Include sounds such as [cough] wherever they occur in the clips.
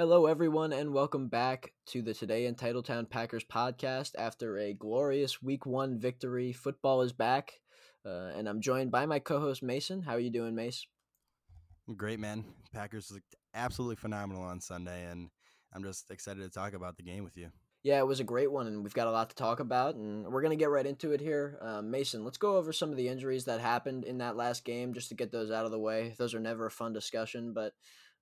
Hello, everyone, and welcome back to the Today in Titletown Packers podcast. After a glorious Week One victory, football is back, uh, and I'm joined by my co-host Mason. How are you doing, Mace? Great, man. Packers looked absolutely phenomenal on Sunday, and I'm just excited to talk about the game with you. Yeah, it was a great one, and we've got a lot to talk about, and we're gonna get right into it here. Uh, Mason, let's go over some of the injuries that happened in that last game, just to get those out of the way. Those are never a fun discussion, but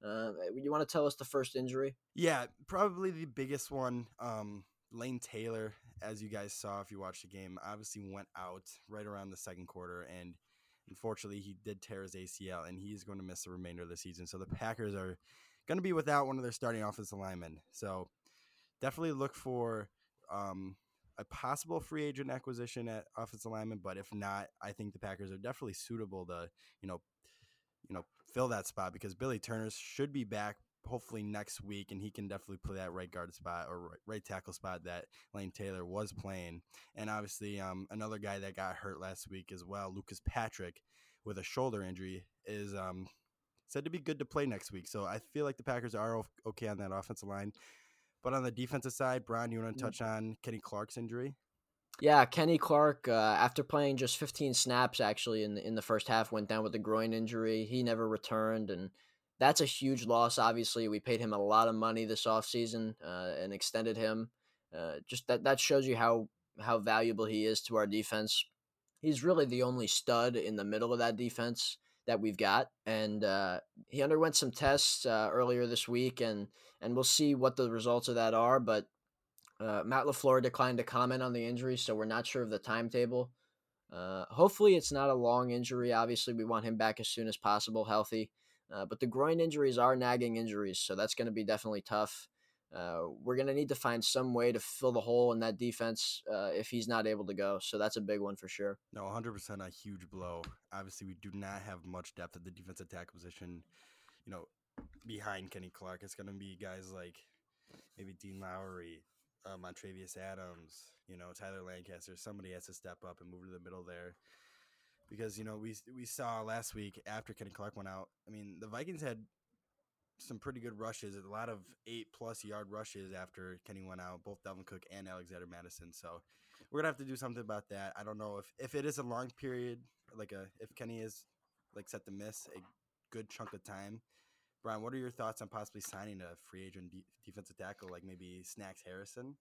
uh, you want to tell us the first injury? Yeah, probably the biggest one. Um, Lane Taylor, as you guys saw if you watched the game, obviously went out right around the second quarter, and unfortunately, he did tear his ACL, and he's going to miss the remainder of the season. So the Packers are going to be without one of their starting offensive linemen. So definitely look for um, a possible free agent acquisition at offensive lineman, but if not, I think the Packers are definitely suitable to, you know, you know, fill that spot because Billy Turner should be back hopefully next week, and he can definitely play that right guard spot or right tackle spot that Lane Taylor was playing. And obviously, um, another guy that got hurt last week as well, Lucas Patrick, with a shoulder injury, is um, said to be good to play next week. So I feel like the Packers are okay on that offensive line. But on the defensive side, Brian, you want to mm. touch on Kenny Clark's injury? Yeah, Kenny Clark, uh, after playing just 15 snaps actually in in the first half, went down with a groin injury. He never returned, and that's a huge loss. Obviously, we paid him a lot of money this offseason uh, and extended him. Uh, just that that shows you how how valuable he is to our defense. He's really the only stud in the middle of that defense that we've got, and uh, he underwent some tests uh, earlier this week, and and we'll see what the results of that are. But uh, Matt LaFleur declined to comment on the injury, so we're not sure of the timetable. Uh, hopefully, it's not a long injury. Obviously, we want him back as soon as possible, healthy. Uh, but the groin injuries are nagging injuries, so that's going to be definitely tough. Uh, we're going to need to find some way to fill the hole in that defense uh, if he's not able to go. So that's a big one for sure. No, 100% a huge blow. Obviously, we do not have much depth at the defensive tackle position. You know, behind Kenny Clark, it's going to be guys like maybe Dean Lowry, uh, Montravius Adams, you know, Tyler Lancaster. Somebody has to step up and move to the middle there. Because, you know, we we saw last week after Kenny Clark went out, I mean, the Vikings had some pretty good rushes, a lot of eight plus yard rushes after Kenny went out, both Dalvin Cook and Alexander Mattison. So we're gonna have to do something about that. I don't know if, if it is a long period, like a if Kenny is like set to miss a good chunk of time, Brian, what are your thoughts on possibly signing a free agent de- defensive tackle like maybe Snacks Harrison?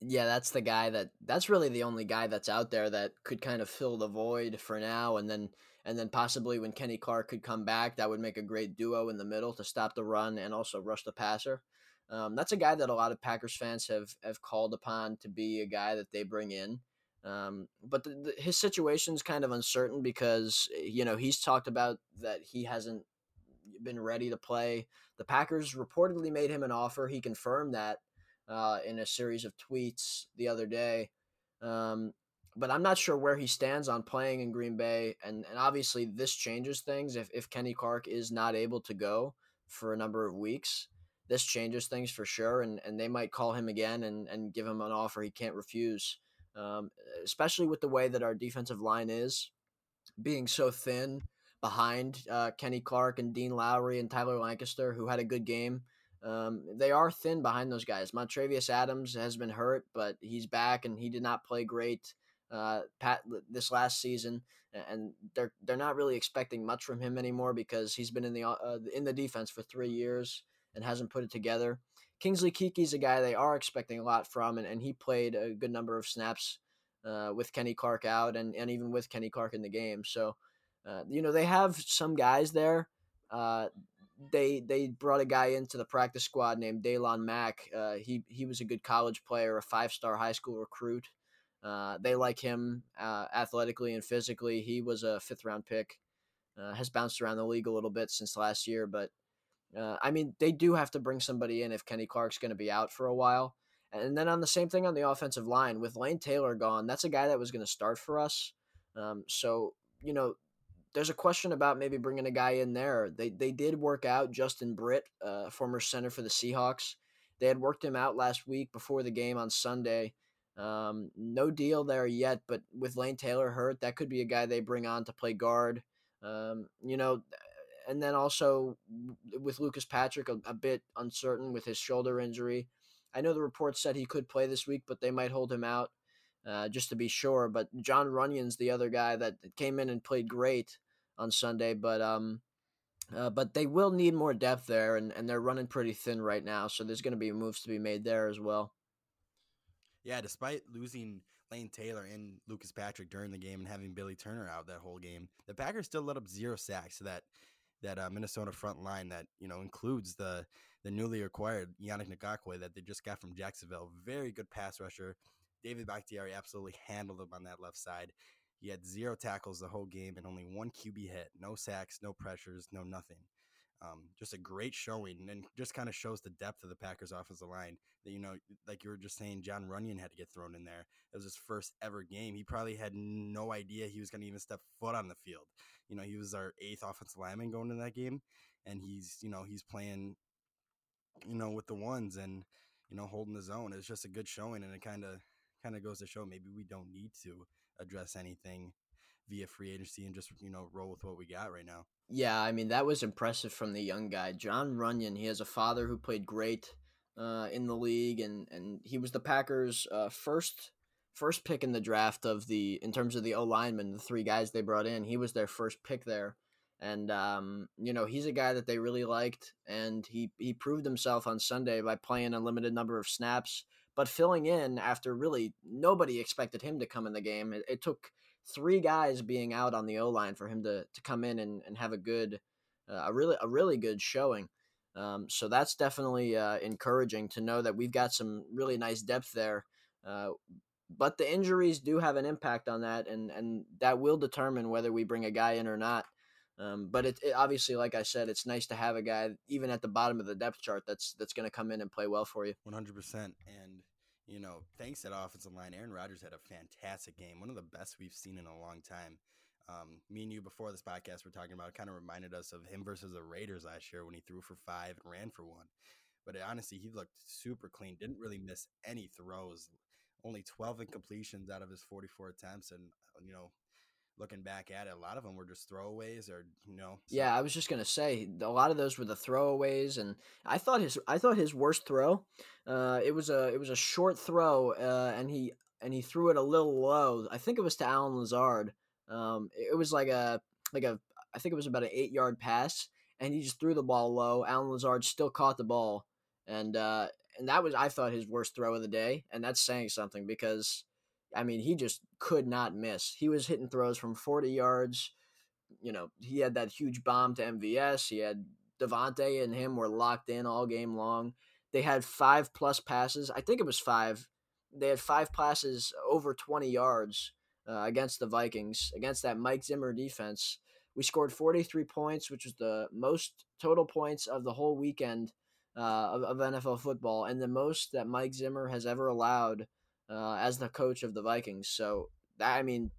Yeah, that's the guy that that's really the only guy that's out there that could kind of fill the void for now and then and then possibly when Kenny Clark could come back, that would make a great duo in the middle to stop the run and also rush the passer. Um, that's a guy that a lot of Packers fans have have called upon to be a guy that they bring in. Um, but the, the, his situation is kind of uncertain because you know he's talked about that he hasn't been ready to play. The Packers reportedly made him an offer. He confirmed that uh, in a series of tweets the other day. Um, but I'm not sure where he stands on playing in Green Bay. And, and obviously, this changes things. If, if Kenny Clark is not able to go for a number of weeks, this changes things for sure. And, and they might call him again and, and give him an offer he can't refuse, um, especially with the way that our defensive line is being so thin behind uh, Kenny Clark and Dean Lowry and Tyler Lancaster, who had a good game. Um, they are thin behind those guys. Montravius Adams has been hurt, but he's back and he did not play great uh, Pat this last season, and they're they're not really expecting much from him anymore because he's been in the uh, in the defense for three years and hasn't put it together. Kingsley Keke's a guy they are expecting a lot from, and, and he played a good number of snaps uh, with Kenny Clark out, and, and even with Kenny Clark in the game. So uh, you know, they have some guys there. Uh, they they brought a guy into the practice squad named Daylon Mack. Uh, he he was a good college player, a five star high school recruit. Uh, they like him uh, athletically and physically. He was a fifth round pick. Uh, has bounced around the league a little bit since last year, but I mean they do have to bring somebody in if Kenny Clark's going to be out for a while. And then on the same thing on the offensive line with Lane Taylor gone, that's a guy that was going to start for us. Um, so you know there's a question about maybe bringing a guy in there. They they did work out Justin Britt, uh, former center for the Seahawks. They had worked him out last week before the game on Sunday. Um, no deal there yet, but with Lane Taylor hurt, that could be a guy they bring on to play guard. Um, you know, and then also with Lucas Patrick a, a bit uncertain with his shoulder injury. I know the report said he could play this week, but they might hold him out uh, just to be sure. But Jon Runyan's the other guy that came in and played great on Sunday, but um, uh, but they will need more depth there, and, and they're running pretty thin right now. So there's going to be moves to be made there as well. Yeah, despite losing Lane Taylor and Lucas Patrick during the game and having Billy Turner out that whole game, the Packers still let up zero sacks to that that uh, Minnesota front line that you know includes the the newly acquired Yannick Ngakoue that they just got from Jacksonville. Very good pass rusher. David Bakhtiari absolutely handled him on that left side. He had zero tackles the whole game and only one QB hit, no sacks, no pressures, no nothing. Um, just a great showing, and just kind of shows the depth of the Packers' offensive line. That you know, like you were just saying, Jon Runyan had to get thrown in there. It was his first ever game. He probably had no idea he was going to even step foot on the field. You know, he was our eighth offensive lineman going into that game, and he's you know he's playing, you know, with the ones and you know holding the zone. It's just a good showing, and it kind of kind of goes to show maybe we don't need to address anything via free agency and just you know roll with what we got right now. Yeah, I mean that was impressive from the young guy, Jon Runyan. He has a father who played great uh, in the league, and and he was the Packers' uh, first first pick in the draft of the in terms of the O linemen, the three guys they brought in. He was their first pick there, and um, you know he's a guy that they really liked, and he he proved himself on Sunday by playing a limited number of snaps but filling in after really nobody expected him to come in the game. It, it took three guys being out on the O line for him to to come in and, and have a good, uh, a really a really good showing. Um, so that's definitely uh, encouraging to know that we've got some really nice depth there. Uh, but the injuries do have an impact on that, and and that will determine whether we bring a guy in or not. Um, but it, it, obviously, like I said, it's nice to have a guy even at the bottom of the depth chart that's that's going to come in and play well for you. One hundred percent. And you know, thanks to that offensive line, Aaron Rodgers had a fantastic game, one of the best we've seen in a long time. Um, me and you before this podcast were talking about kind of reminded us of him versus the Raiders last year when he threw for five and ran for one. But it, honestly, he looked super clean. Didn't really miss any throws. Only 12 incompletions out of his 44 attempts, and you know looking back at it, a lot of them were just throwaways or you know. So. Yeah, I was just gonna say a lot of those were the throwaways, and I thought his I thought his worst throw, uh, it was a it was a short throw, uh, and he and he threw it a little low. I think it was to Allen Lazard. Um, it was like a like a I think it was about an eight yard pass, and he just threw the ball low. Allen Lazard still caught the ball, and uh, and that was I thought his worst throw of the day, and that's saying something because I mean, he just could not miss. He was hitting throws from 40 yards. You know, he had that huge bomb to MVS. He had Davante and him were locked in all game long. They had five plus passes. I think it was five. They had five passes over 20 yards uh, against the Vikings, against that Mike Zimmer defense. We scored 43 points, which was the most total points of the whole weekend uh, of, of NFL football, and the most that Mike Zimmer has ever allowed uh, as the coach of the Vikings. So that I mean,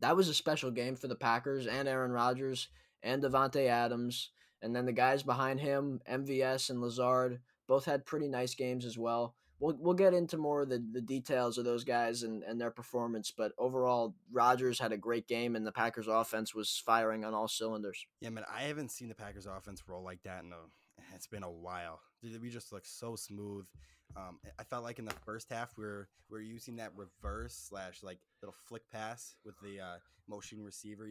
that was a special game for the Packers and Aaron Rodgers and Davante Adams, and then the guys behind him, MVS and Lazard, both had pretty nice games as well. We'll, we'll get into more of the, the details of those guys and, and their performance, but overall, Rodgers had a great game, and the Packers offense was firing on all cylinders. Yeah, man, I haven't seen the Packers offense roll like that in a it's been a while. We just look so smooth. Um, I felt like in the first half we are we are using that reverse slash like little flick pass with the uh, motion receiver,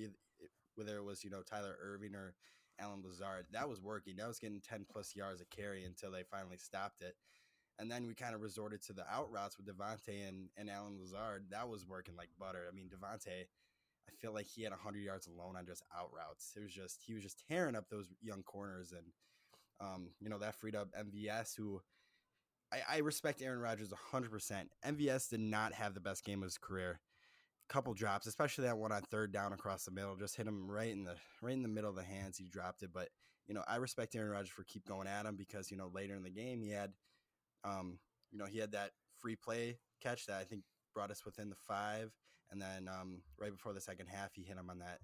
whether it was you know Tyler Ervin or Allen Lazard. That was working. That was getting ten plus yards a carry until they finally stopped it. And then we kind of resorted to the out routes with Davante and, and Allen Lazard. That was working like butter. I mean, Davante, I feel like he had 100 yards alone on just out routes. It was just, he was just tearing up those young corners. And um, you know, that freed up MVS, who I, I respect Aaron Rodgers 100%. MVS did not have the best game of his career. Couple drops, especially that one on third down across the middle, just hit him right in the right in the middle of the hands. He dropped it, but you know I respect Aaron Rodgers for keep going at him because you know later in the game he had, um, you know he had that free play catch that I think brought us within the five, and then um, right before the second half he hit him on that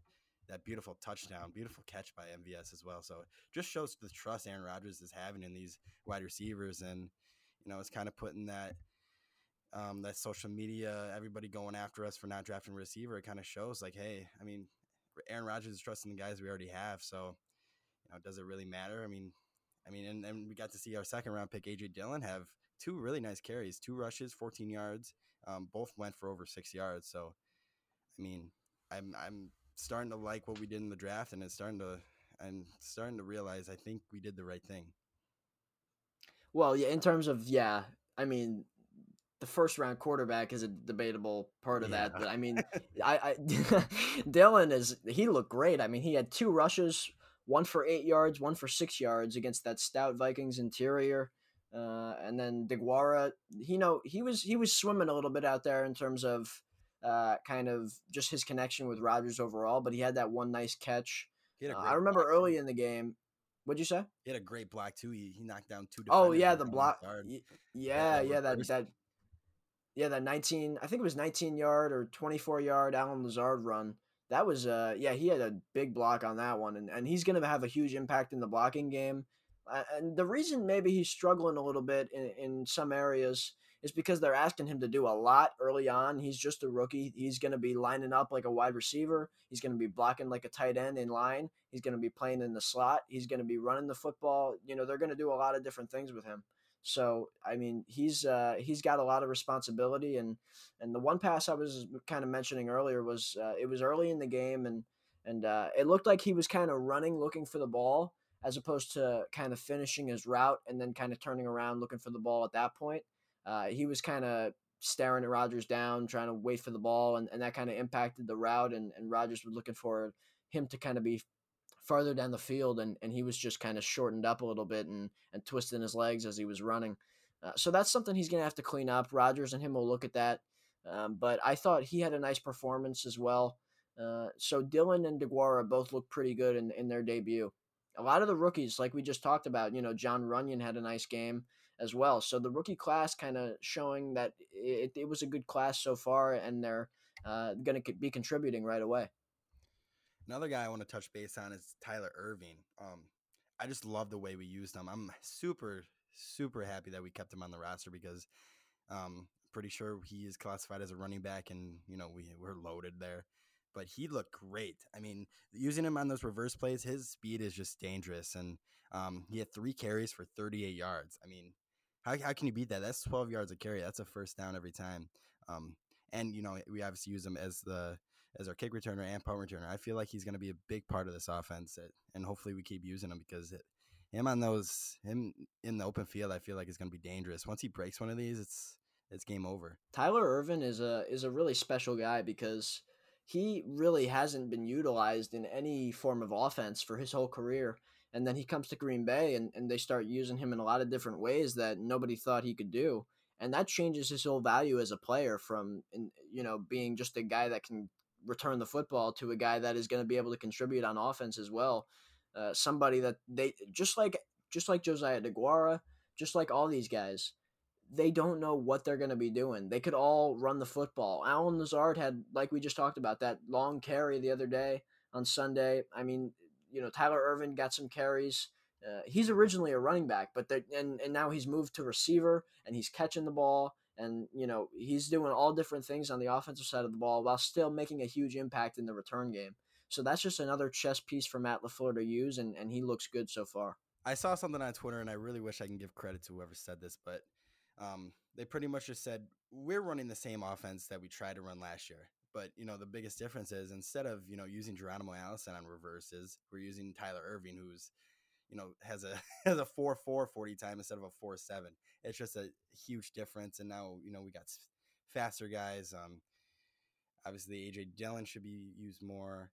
that beautiful touchdown, beautiful catch by MVS as well. So it just shows the trust Aaron Rodgers is having in these wide receivers, and you know, it's kind of putting that um, that social media, everybody going after us for not drafting a receiver. It kind of shows like, hey, I mean, Aaron Rodgers is trusting the guys we already have, so you know, does it really matter? I mean, I mean, and, and we got to see our second round pick AJ Dillon have two really nice carries, two rushes, 14 yards. Um, both went for over six yards. So, I mean, I'm I'm starting to like what we did in the draft, and it's starting to and starting to realize I think we did the right thing. Well, yeah, in terms of yeah, I mean, the first round quarterback is a debatable part of yeah. that, but I mean, [laughs] I, I [laughs] Dillon is he looked great. I mean, he had two rushes, one for eight yards, one for six yards against that stout Vikings interior. Uh, and then DeGuara, you know, he was he was swimming a little bit out there in terms of uh, kind of just his connection with Rodgers overall, but he had that one nice catch. Uh, I remember early in the game. What'd you say? He had a great block too. He, he knocked down two. Oh yeah, the block. Yeah, yeah, that that. Yeah, that nineteen. I think it was nineteen yard or twenty four yard Allen Lazard run. That was uh yeah he had a big block on that one and, and he's gonna have a huge impact in the blocking game and the reason maybe he's struggling a little bit in, in some areas is because they're asking him to do a lot early on. He's just a rookie. He's going to be lining up like a wide receiver. He's going to be blocking like a tight end in line. He's going to be playing in the slot. He's going to be running the football. You know, they're going to do a lot of different things with him. So, I mean, he's uh, he's got a lot of responsibility. And and the one pass I was kind of mentioning earlier was uh, it was early in the game, and and uh, it looked like he was kind of running, looking for the ball as opposed to kind of finishing his route and then kind of turning around looking for the ball at that point. Uh, he was kind of staring at Rodgers down, trying to wait for the ball, and, and that kind of impacted the route. And, and Rodgers was looking for him to kind of be farther down the field, and, and he was just kind of shortened up a little bit and, and twisting his legs as he was running. Uh, so that's something he's going to have to clean up. Rodgers and him will look at that. Um, but I thought he had a nice performance as well. Uh, so Dillon and DeGuara both looked pretty good in, in their debut a lot of the rookies, like we just talked about, you know, Jon Runyan had a nice game as well. So the rookie class kind of showing that it, it, was a good class so far, and they're uh, going to be contributing right away. Another guy I want to touch base on is Tyler Ervin. Um, I just love the way we used him. I'm super, super happy that we kept him on the roster because um, pretty sure he is classified as a running back, and you know we we're loaded there but he looked great. I mean, using him on those reverse plays, his speed is just dangerous. And um, he had three carries for 38 yards. I mean, how, how can you beat that? That's 12 yards of carry. That's a first down every time. Um, and you know, we obviously use him as the as our kick returner and punt returner. I feel like he's going to be a big part of this offense, and hopefully we keep using him because it, him on those him in the open field, I feel like is going to be dangerous. Once he breaks one of these, it's it's game over. Tyler Ervin is a is a really special guy because he really hasn't been utilized in any form of offense for his whole career. And then he comes to Green Bay and, and they start using him in a lot of different ways that nobody thought he could do. And that changes his whole value as a player from, you know, being just a guy that can return the football to a guy that is going to be able to contribute on offense as well. Uh, somebody that they just like just like Josiah DeGuara, just like all these guys, they don't know what they're going to be doing. They could all run the football. Allen Lazard had, like we just talked about, that long carry the other day on Sunday. I mean, you know, Tyler Ervin got some carries. Uh, he's originally a running back, but and and now he's moved to receiver and he's catching the ball and you know he's doing all different things on the offensive side of the ball while still making a huge impact in the return game. So that's just another chess piece for Matt LaFleur to use, and, and he looks good so far. I saw something on Twitter, and I really wish I can give credit to whoever said this, but um, they pretty much just said we're running the same offense that we tried to run last year. But you know the biggest difference is instead of you know using Geronimo Allison on reverses, we're using Tyler Ervin, who's you know has a [laughs] has a four four forty time instead of a four seven. It's just a huge difference. And now you know we got faster guys. Um, obviously AJ Dillon should be used more.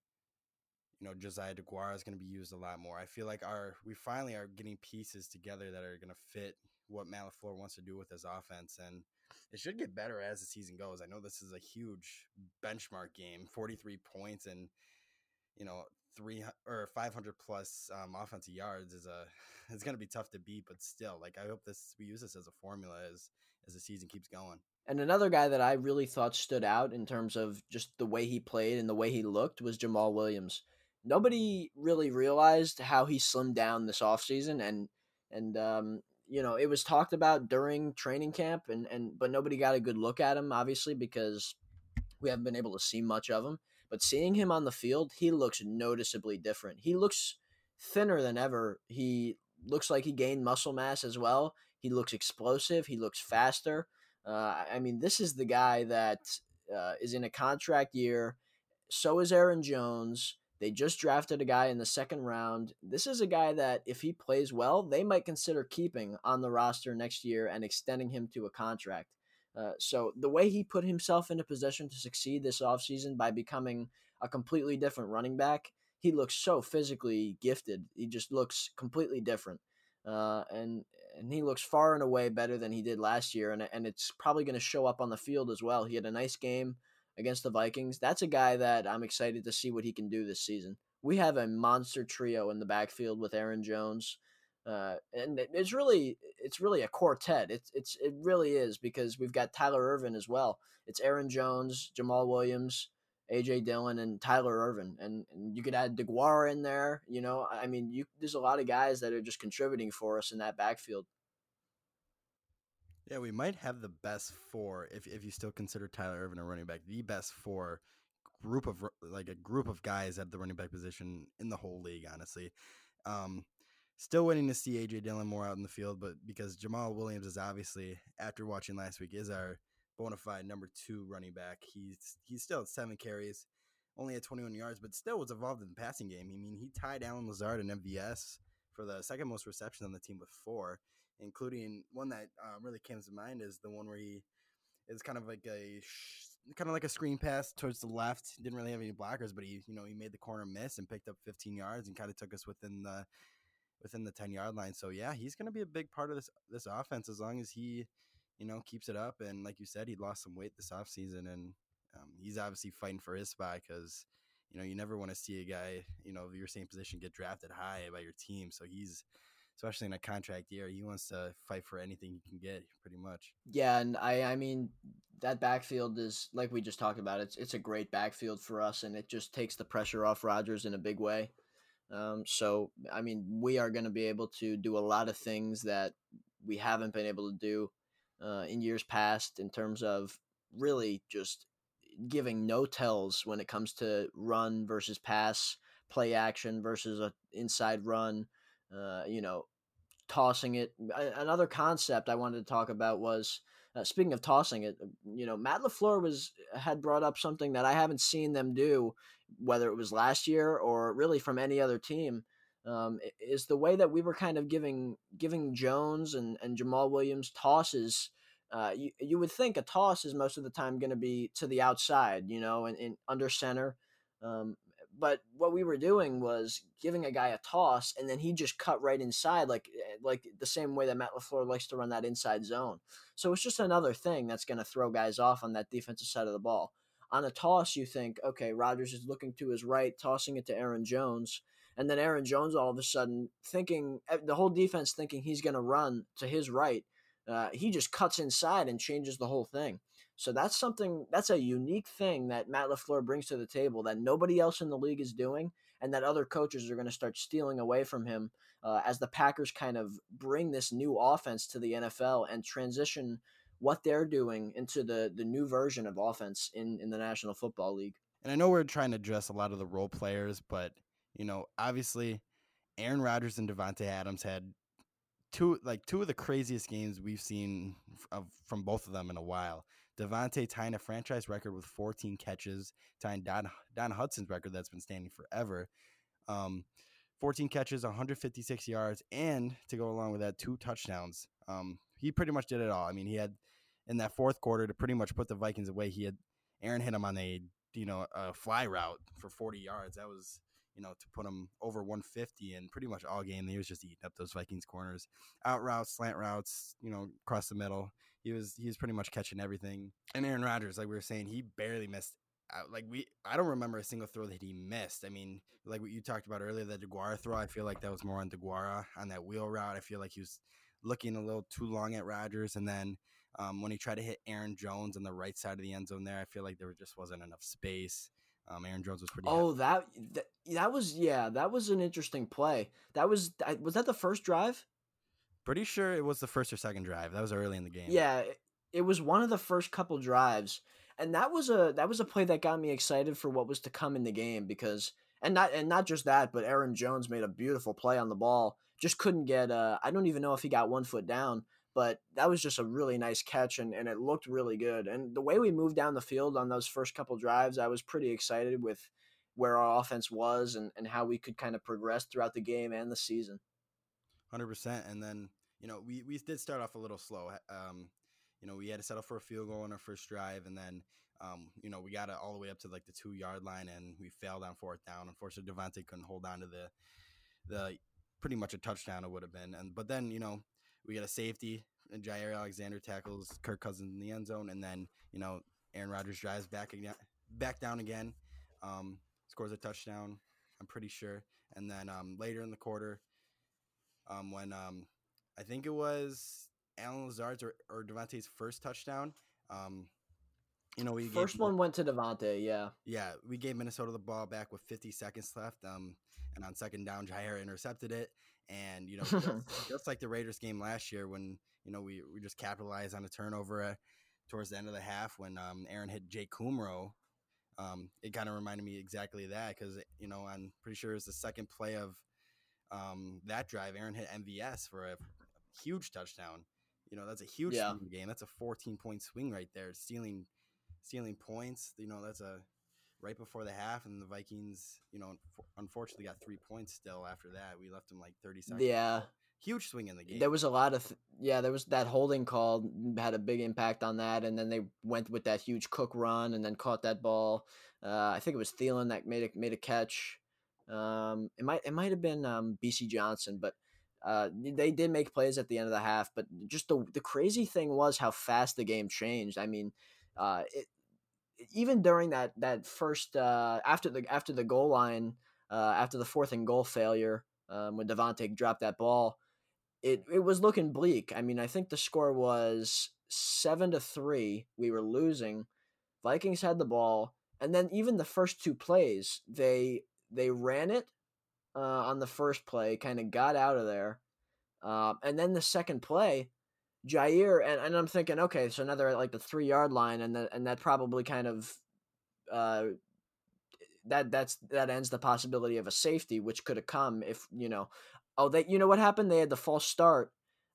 You know Josiah DeGuara is going to be used a lot more. I feel like our we finally are getting pieces together that are going to fit what Matt wants to do with his offense. And it should get better as the season goes. I know this is a huge benchmark game, 43 points and, you know, three or 500 plus um, offensive yards is a, [sighs] it's going to be tough to beat, but still, like, I hope this, we use this as a formula as, as the season keeps going. And another guy that I really thought stood out in terms of just the way he played and the way he looked was Jamaal Williams. Nobody really realized how he slimmed down this offseason and and um, you know, it was talked about during training camp, and and but nobody got a good look at him, obviously, because we haven't been able to see much of him. But seeing him on the field, he looks noticeably different. He looks thinner than ever. He looks like he gained muscle mass as well. He looks explosive. He looks faster. Uh, I mean, this is the guy that uh, is in a contract year. So is Aaron Jones. They just drafted a guy in the second round. This is a guy that, if he plays well, they might consider keeping on the roster next year and extending him to a contract. Uh, so the way he put himself in a position to succeed this offseason by becoming a completely different running back, he looks so physically gifted. He just looks completely different. Uh, and and he looks far and away better than he did last year, and and it's probably going to show up on the field as well. He had a nice game against the Vikings. That's a guy that I'm excited to see what he can do this season. We have a monster trio in the backfield with Aaron Jones, uh, and it's really it's really a quartet. It's it's it really is because we've got Tyler Ervin as well. It's Aaron Jones, Jamaal Williams, AJ Dillon, and Tyler Ervin, and, and you could add DeGuara in there. You know, I mean, you there's a lot of guys that are just contributing for us in that backfield. Yeah, we might have the best four if if you still consider Tyler Ervin a running back, the best four group of like a group of guys at the running back position in the whole league. Honestly, um, still waiting to see AJ Dillon more out in the field, but because Jamaal Williams is obviously after watching last week is our bona fide number two running back. He's he's still at seven carries, only at 21 yards, but still was involved in the passing game. I mean, he tied Allen Lazard and MVS for the second most receptions on the team with four, including one that um, really comes to mind is the one where he is kind of like a kind of like a screen pass towards the left. Didn't really have any blockers, but he you know he made the corner miss and picked up 15 yards and kind of took us within the within the 10 yard line. So yeah, he's going to be a big part of this this offense as long as he you know, keeps it up. And like you said, he lost some weight this offseason, and um, he's obviously fighting for his spot because, you know, you never want to see a guy, you know, of your same position get drafted high by your team. So he's, especially in a contract year, he wants to fight for anything he can get, pretty much. Yeah, and I, I mean, that backfield is like we just talked about. It's it's a great backfield for us, and it just takes the pressure off Rodgers in a big way. Um, so I mean, we are going to be able to do a lot of things that we haven't been able to do uh, in years past in terms of really just giving no tells when it comes to run versus pass, play action versus a inside run. Uh, you know, tossing it. Another concept I wanted to talk about was uh, speaking of tossing it. You know, Matt LaFleur was had brought up something that I haven't seen them do, whether it was last year or really from any other team um, is the way that we were kind of giving giving Jones and, and Jamaal Williams tosses. Uh, you, you would think a toss is most of the time going to be to the outside, you know, and, and under center. Um, but what we were doing was giving a guy a toss, and then he just cut right inside, like eh, like the same way that Matt LaFleur likes to run that inside zone. So it's just another thing that's going to throw guys off on that defensive side of the ball. On a toss, you think, okay, Rodgers is looking to his right, tossing it to Aaron Jones and then Aaron Jones all of a sudden thinking eh, the whole defense thinking he's going to run to his right, uh, he just cuts inside and changes the whole thing. So that's something that's a unique thing that Matt LaFleur brings to the table that nobody else in the league is doing, and that other coaches are going to start stealing away from him uh, as the Packers kind of bring this new offense to the NFL and transition what they're doing into the the new version of offense in in the National Football League. And I know we're trying to address a lot of the role players, but you know, obviously, Aaron Rodgers and Davante Adams had two like two of the craziest games we've seen of, from both of them in a while. Davante tying a franchise record with 14 catches, tying Don Don Hutson's record that's been standing forever. Um, 14 catches, 156 yards, and to go along with that, two touchdowns. Um, he pretty much did it all. I mean, he had in that fourth quarter to pretty much put the Vikings away. He had Aaron hit him on a you know a fly route for 40 yards. That was you know, to put him over 150 and pretty much all game. He was just eating up those Vikings corners, out routes, slant routes, you know, across the middle. He was he was pretty much catching everything. And Aaron Rodgers, like we were saying, he barely missed. Out. Like we, I don't remember a single throw that he missed. I mean, like what you talked about earlier, the DeGuara throw. I feel like that was more on DeGuara on that wheel route. I feel like he was looking a little too long at Rodgers, and then um, when he tried to hit Aaron Jones on the right side of the end zone, there, I feel like there just wasn't enough space. Um, Aaron Jones was pretty. Oh, that, that that was yeah, that was an interesting play. That was was that the first drive? Pretty sure it was the first or second drive. That was early in the game. Yeah, it was one of the first couple drives, and that was a that was a play that got me excited for what was to come in the game because and not and not just that, but Aaron Jones made a beautiful play on the ball. Just couldn't get. Uh, I don't even know if he got one foot down, but that was just a really nice catch, and and it looked really good. And the way we moved down the field on those first couple drives, I was pretty excited with where our offense was and and how we could kind of progress throughout the game and the season. Hundred percent, and then you know we we did start off a little slow. Um, you know we had to settle for a field goal on our first drive, and then um, you know, we got it all the way up to like the two yard line, and we failed on fourth down. Unfortunately, Davante couldn't hold on to the the pretty much a touchdown it would have been. And but then you know we get a safety, and Jaire Alexander tackles Kirk Cousins in the end zone, and then you know Aaron Rodgers drives back again, back down again, um, scores a touchdown. I'm pretty sure, and then um, later in the quarter, um, when um, I think it was Allen Lazard's or, or Davante's first touchdown. Um, you know, we first gave, one went to Davante. Yeah, yeah, we gave Minnesota the ball back with 50 seconds left. Um, and on second down, Jaire intercepted it. And you know, [laughs] just, just, like the Raiders game last year, when you know we we just capitalized on a turnover uh, towards the end of the half when um, Aaron hit Jake Kumerow. Um, it kind of reminded me exactly of that because you know I'm pretty sure it's the second play of um, that drive. Aaron hit MVS for a huge touchdown. You know that's a huge yeah. game. That's a 14 point swing right there, stealing stealing points. You know, that's a right before the half, and the Vikings, you know, unfortunately got three points still after that. We left them like 30 seconds. Yeah. Huge swing in the game. There was a lot of, th- yeah, there was that holding call had a big impact on that. And then they went with that huge Cook run and then caught that ball. Uh, I think it was Thielen that made a, made a catch. Um, it might, it might have been um, Bisi Johnson, but uh, they did make plays at the end of the half. But just the, the crazy thing was how fast the game changed. I mean, uh, it, even during that that first uh, after the after the goal line uh, after the fourth and goal failure um, when Davante dropped that ball, it it was looking bleak. I mean, I think the score was seven to three. We were losing. Vikings had the ball, and then even the first two plays, they they ran it uh, on the first play, kind of got out of there, uh, and then the second play, Jaire, and, and I'm thinking, okay, so now they're at like the three yard line, and the, and that probably kind of uh, that that's that ends the possibility of a safety, which could have come if you know, oh, they you know what happened? They had the false start,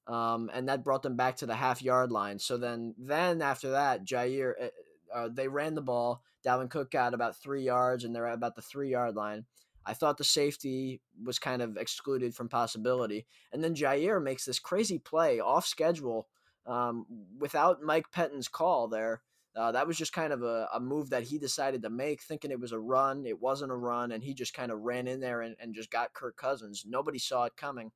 um, and that brought them back to the half yard line. So then then after that, Jaire, uh, uh, they ran the ball. Dalvin Cook got about three yards, and they're at about the three yard line. I thought the safety was kind of excluded from possibility. And then Jaire makes this crazy play off schedule um, without Mike Pettine's call there. Uh, that was just kind of a, a, move that he decided to make, thinking it was a run. It wasn't a run, and he just kind of ran in there and, and just got Kirk Cousins. Nobody saw it coming.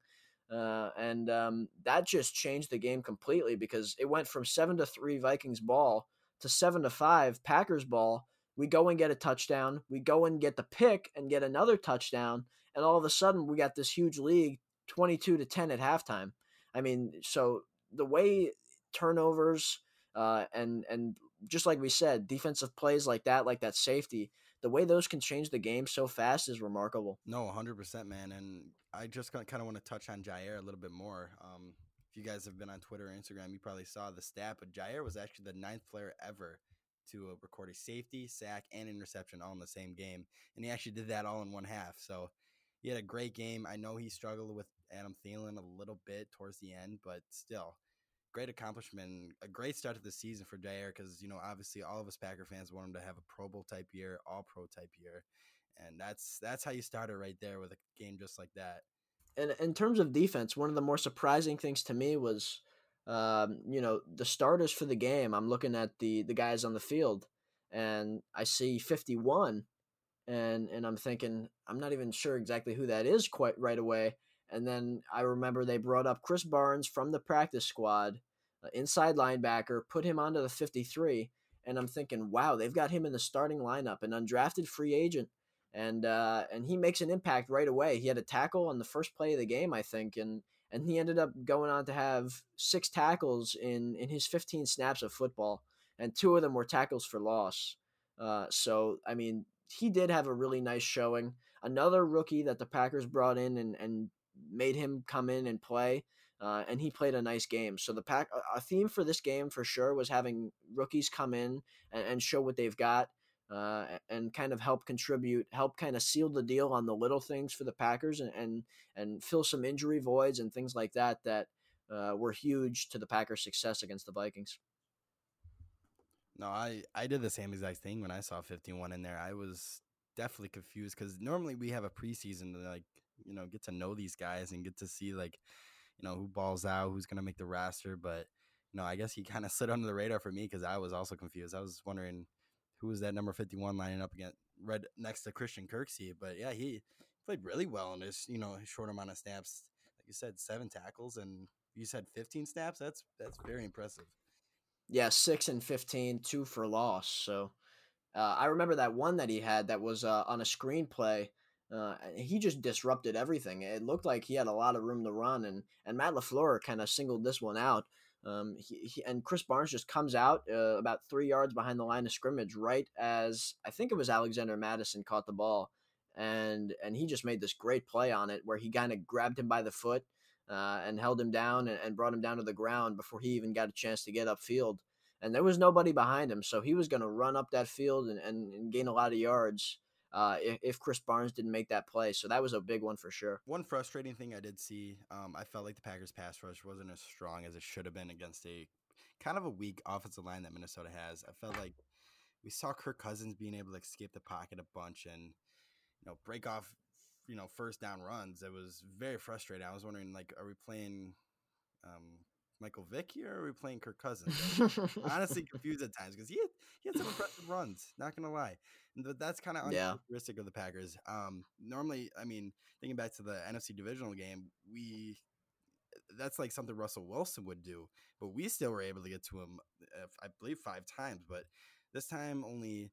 Uh, and um, that just changed the game completely because it went from seven to three Vikings ball to seven to five Packers ball we go and get a touchdown. We go and get the pick and get another touchdown. And all of a sudden, we got this huge league 22 to 10 at halftime. I mean, so the way turnovers uh, and, and just like we said, defensive plays like that, like that safety, the way those can change the game so fast is remarkable. No, 100%, man. And I just kind of want to touch on Jaire a little bit more. Um, if you guys have been on Twitter or Instagram, you probably saw the stat, but Jaire was actually the ninth player ever to uh, record a safety, sack, and interception all in the same game. And he actually did that all in one half. So he had a great game. I know he struggled with Adam Thielen a little bit towards the end, but still, great accomplishment. A great start to the season for Jaire because, you know, obviously all of us Packer fans want him to have a Pro Bowl type year, all pro type year. And that's that's how you start it right there with a game just like that. And in terms of defense, one of the more surprising things to me was um, you know, the starters for the game, I'm looking at the the guys on the field and I see 51 and and I'm thinking I'm not even sure exactly who that is quite right away. And then I remember they brought up Krys Barnes from the practice squad, inside linebacker, put him onto the 53, and I'm thinking, wow, they've got him in the starting lineup, an undrafted free agent, and uh, and he makes an impact right away. He had a tackle on the first play of the game, I think, and and he ended up going on to have six tackles in in his 15 snaps of football, and two of them were tackles for loss. Uh, so I mean, he did have a really nice showing. Another rookie that the Packers brought in and and made him come in and play. Uh, and he played a nice game. So the pack a theme for this game for sure was having rookies come in and, and show what they've got. Uh, and kind of help contribute, help kind of seal the deal on the little things for the Packers and and, and fill some injury voids and things like that that uh, were huge to the Packers' success against the Vikings. No, I I did the same exact thing when I saw 51 in there. I was definitely confused because normally we have a preseason to like you know get to know these guys and get to see like you know who balls out, who's gonna make the roster. But you know, I guess he kind of [laughs] slid under the radar for me because I was also confused. I was wondering who was that number 51 lining up against red next to Christian Kirksey. But yeah, he played really well in his you know short amount of snaps. Like you said, seven tackles and you said 15 snaps. That's that's very impressive. Yeah, six and 15, two for loss. So uh, I remember that one that he had that was uh, on a screenplay. Uh, he just disrupted everything. It looked like he had a lot of room to run, and and Matt LaFleur kind of singled this one out. Um, he, he, and Krys Barnes just comes out uh, about three yards behind the line of scrimmage, right as I think it was Alexander Mattison caught the ball, and and he just made this great play on it where he kind of grabbed him by the foot uh, and held him down and, and, brought him down to the ground before he even got a chance to get upfield. And there was nobody behind him, so he was going to run up that field and, and, and, gain a lot of yards uh, if, if, Krys Barnes didn't make that play. So that was a big one for sure. One frustrating thing I did see, um, I felt like the Packers pass rush wasn't as strong as it should have been against a kind of a weak offensive line that Minnesota has. I felt like we saw Kirk Cousins being able to escape the pocket a bunch and you know break off you know first down runs. It was very frustrating. I was wondering like, are we playing um, Michael Vick here, or are we playing Kirk Cousins? [laughs] honestly confused at times because he had, he had some impressive runs. Not gonna lie, but that's kind of uncharacteristic yeah. of the Packers. Um, normally, I mean, thinking back to the NFC divisional game, we that's like something Russell Wilson would do, but we still were able to get to him, uh, I believe, five times. But this time, only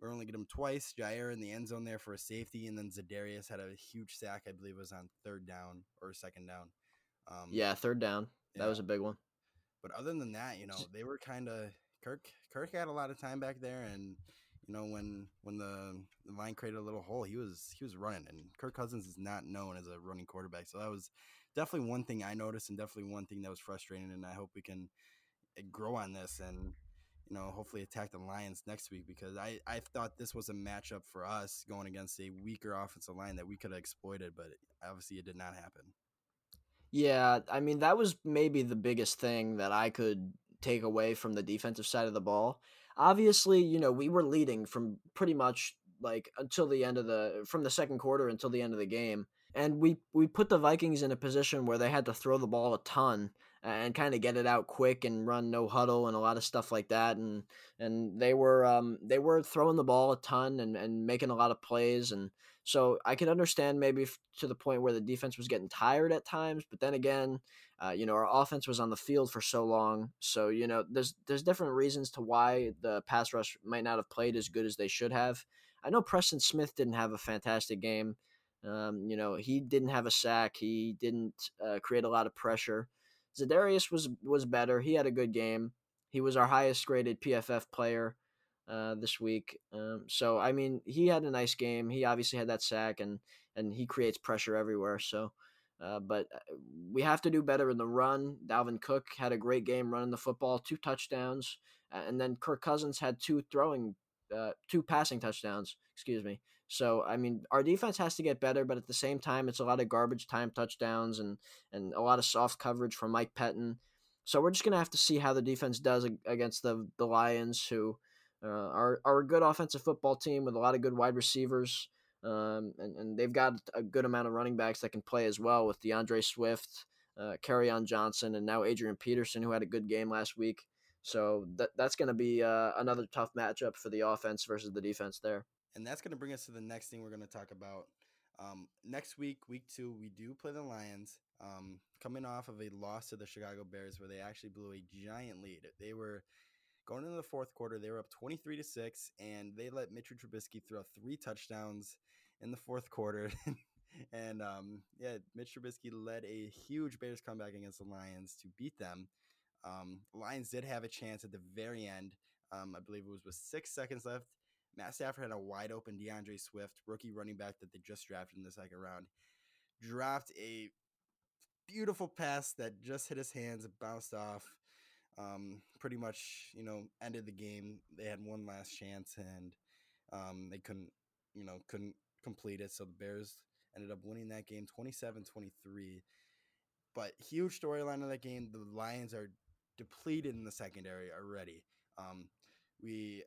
we're only get him twice. Jaire in the end zone there for a safety, and then Za'Darius had a huge sack. I believe was on third down or second down. Um, yeah, third down. That yeah. was a big one. But other than that, you know, they were kind of Kirk. Kirk had a lot of time back there, and you know when when the, the line created a little hole, he was he was running. And Kirk Cousins is not known as a running quarterback, so that was definitely one thing I noticed, and definitely one thing that was frustrating. And I hope we can eh, grow on this and you know, hopefully attack the Lions next week because I, I thought this was a matchup for us going against a weaker offensive line that we could have exploited, but obviously it did not happen. Yeah, I mean, that was maybe the biggest thing that I could take away from the defensive side of the ball. Obviously, you know, we were leading from pretty much like until the end of the from the second quarter until the end of the game and we we put the Vikings in a position where they had to throw the ball a ton and kind of get it out quick and run no huddle and a lot of stuff like that and and they were um, they were throwing the ball a ton and, and making a lot of plays and so I can understand maybe to the point where the defense was getting tired at times but then again uh, you know our offense was on the field for so long so you know there's there's different reasons to why the pass rush might not have played as good as they should have I know Preston Smith didn't have a fantastic game um, you know he didn't have a sack he didn't uh, create a lot of pressure Za'Darius was was better. He had a good game. He was our highest graded PFF player uh, this week. Um, so I mean, he had a nice game. He obviously had that sack, and and he creates pressure everywhere. So, uh, but uh, we have to do better in the run. Dalvin Cook had a great game running the football, two touchdowns, and then Kirk Cousins had two throwing, uh, two passing touchdowns. Excuse me. So I mean, our defense has to get better, but at the same time, it's a lot of garbage time touchdowns and and a lot of soft coverage from Mike Pettine. So we're just gonna have to see how the defense does against the the Lions, who are are a good offensive football team with a lot of good wide receivers, um, and and they've got a good amount of running backs that can play as well with D'Andre Swift, uh, on Johnson, and now Adrian Peterson, who had a good game last week. So that that's going to be uh, another tough matchup for the offense versus the defense there. And that's going to bring us to the next thing we're going to talk about. Um, next week, week two, we do play the Lions. Um, coming off of a loss to the Chicago Bears, where they actually blew a giant lead. They were going into the fourth quarter. They were up twenty-three to six, and they let Mitchell Trubisky throw three touchdowns in the fourth quarter. [laughs] and um, yeah, Mitch Trubisky led a huge Bears comeback against the Lions to beat them. Um, Lions did have a chance at the very end. Um, I believe it was with six seconds left. Matt Stafford had a wide open DeAndre Swift, rookie running back that they just drafted in the second round, dropped a beautiful pass that just hit his hands, bounced off. Um, pretty much, you know, ended the game. They had one last chance, and Um, they couldn't, you know, couldn't complete it. So the Bears ended up winning that game 27 23. But huge storyline of that game. The Lions are depleted in the secondary already. Um, we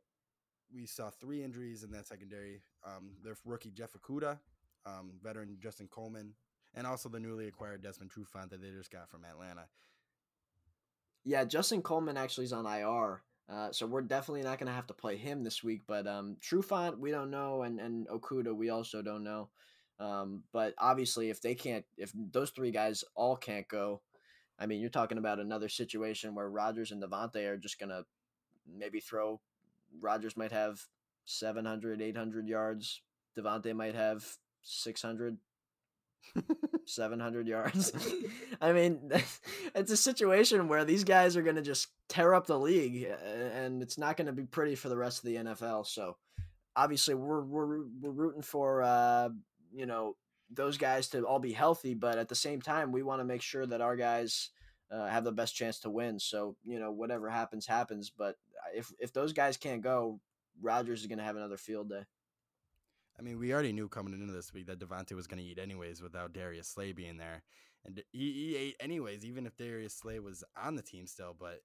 we saw three injuries in that secondary. Um, their rookie Jeff Okudah, um, veteran Justin Coleman, and also the newly acquired Desmond Trufant that they just got from Atlanta. Yeah, Justin Coleman actually is on IR. Uh, so we're definitely not going to have to play him this week. But um, Trufant, we don't know, and and Okudah, we also don't know. Um, but obviously, if they can't, if those three guys all can't go, I mean, you're talking about another situation where Rodgers and Davante are just going to maybe throw. Rodgers might have 700, 800 yards. Davante might have 600, 700 yards. [laughs] [laughs] I mean, [laughs] it's a situation where these guys are going to just tear up the league, and it's not going to be pretty for the rest of the NFL. So, obviously, we're we're we're rooting for uh, you know those guys to all be healthy, but at the same time, we want to make sure that our guys. Uh, have the best chance to win. So you know whatever happens, happens. But if if those guys can't go, Rodgers is going to have another field day. I mean, we already knew coming into this week that Davante was going to eat anyways without Darius Slay being there, and he, he ate anyways, even if Darius Slay was on the team still. But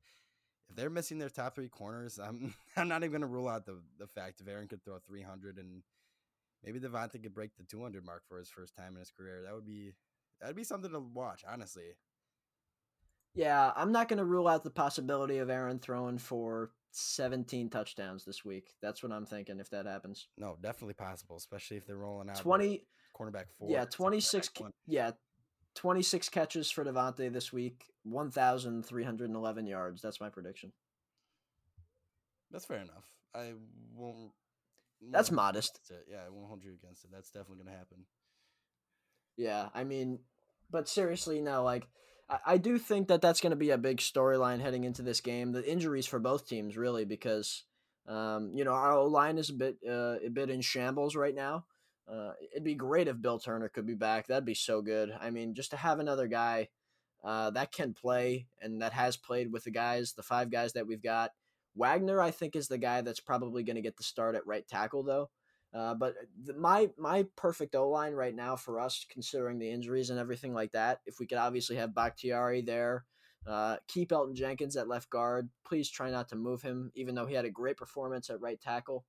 if they're missing their top three corners, I'm [laughs] I'm not even going to rule out the the fact if Aaron could throw 300 and maybe Davante could break the 200 mark for his first time in his career. That would be that'd be something to watch, honestly. Yeah, I'm not going to rule out the possibility of Aaron throwing for 17 touchdowns this week. That's what I'm thinking if that happens. No, definitely possible, especially if they're rolling out 20 cornerback four. Yeah, 26 yeah, 26 catches for Davante this week, 1311 yards. That's my prediction. That's fair enough. I won't That's modest. Yeah, I won't hold you against it. That's definitely going to happen. Yeah, I mean, but seriously, no, like I, do think that that's going to be a big storyline heading into this game. The injuries for both teams, really, because um, you know our line is a bit uh, a bit in shambles right now. Uh, it'd be great if Bill Turner could be back. That'd be so good. I mean, just to have another guy uh, that can play and that has played with the guys, the five guys that we've got. Wagner, I think, is the guy that's probably going to get the start at right tackle, though. Uh, but the, my my perfect O line right now for us, considering the injuries and everything like that, if we could obviously have Bakhtiari there, uh, keep Elgton Jenkins at left guard. Please try not to move him, even though he had a great performance at right tackle.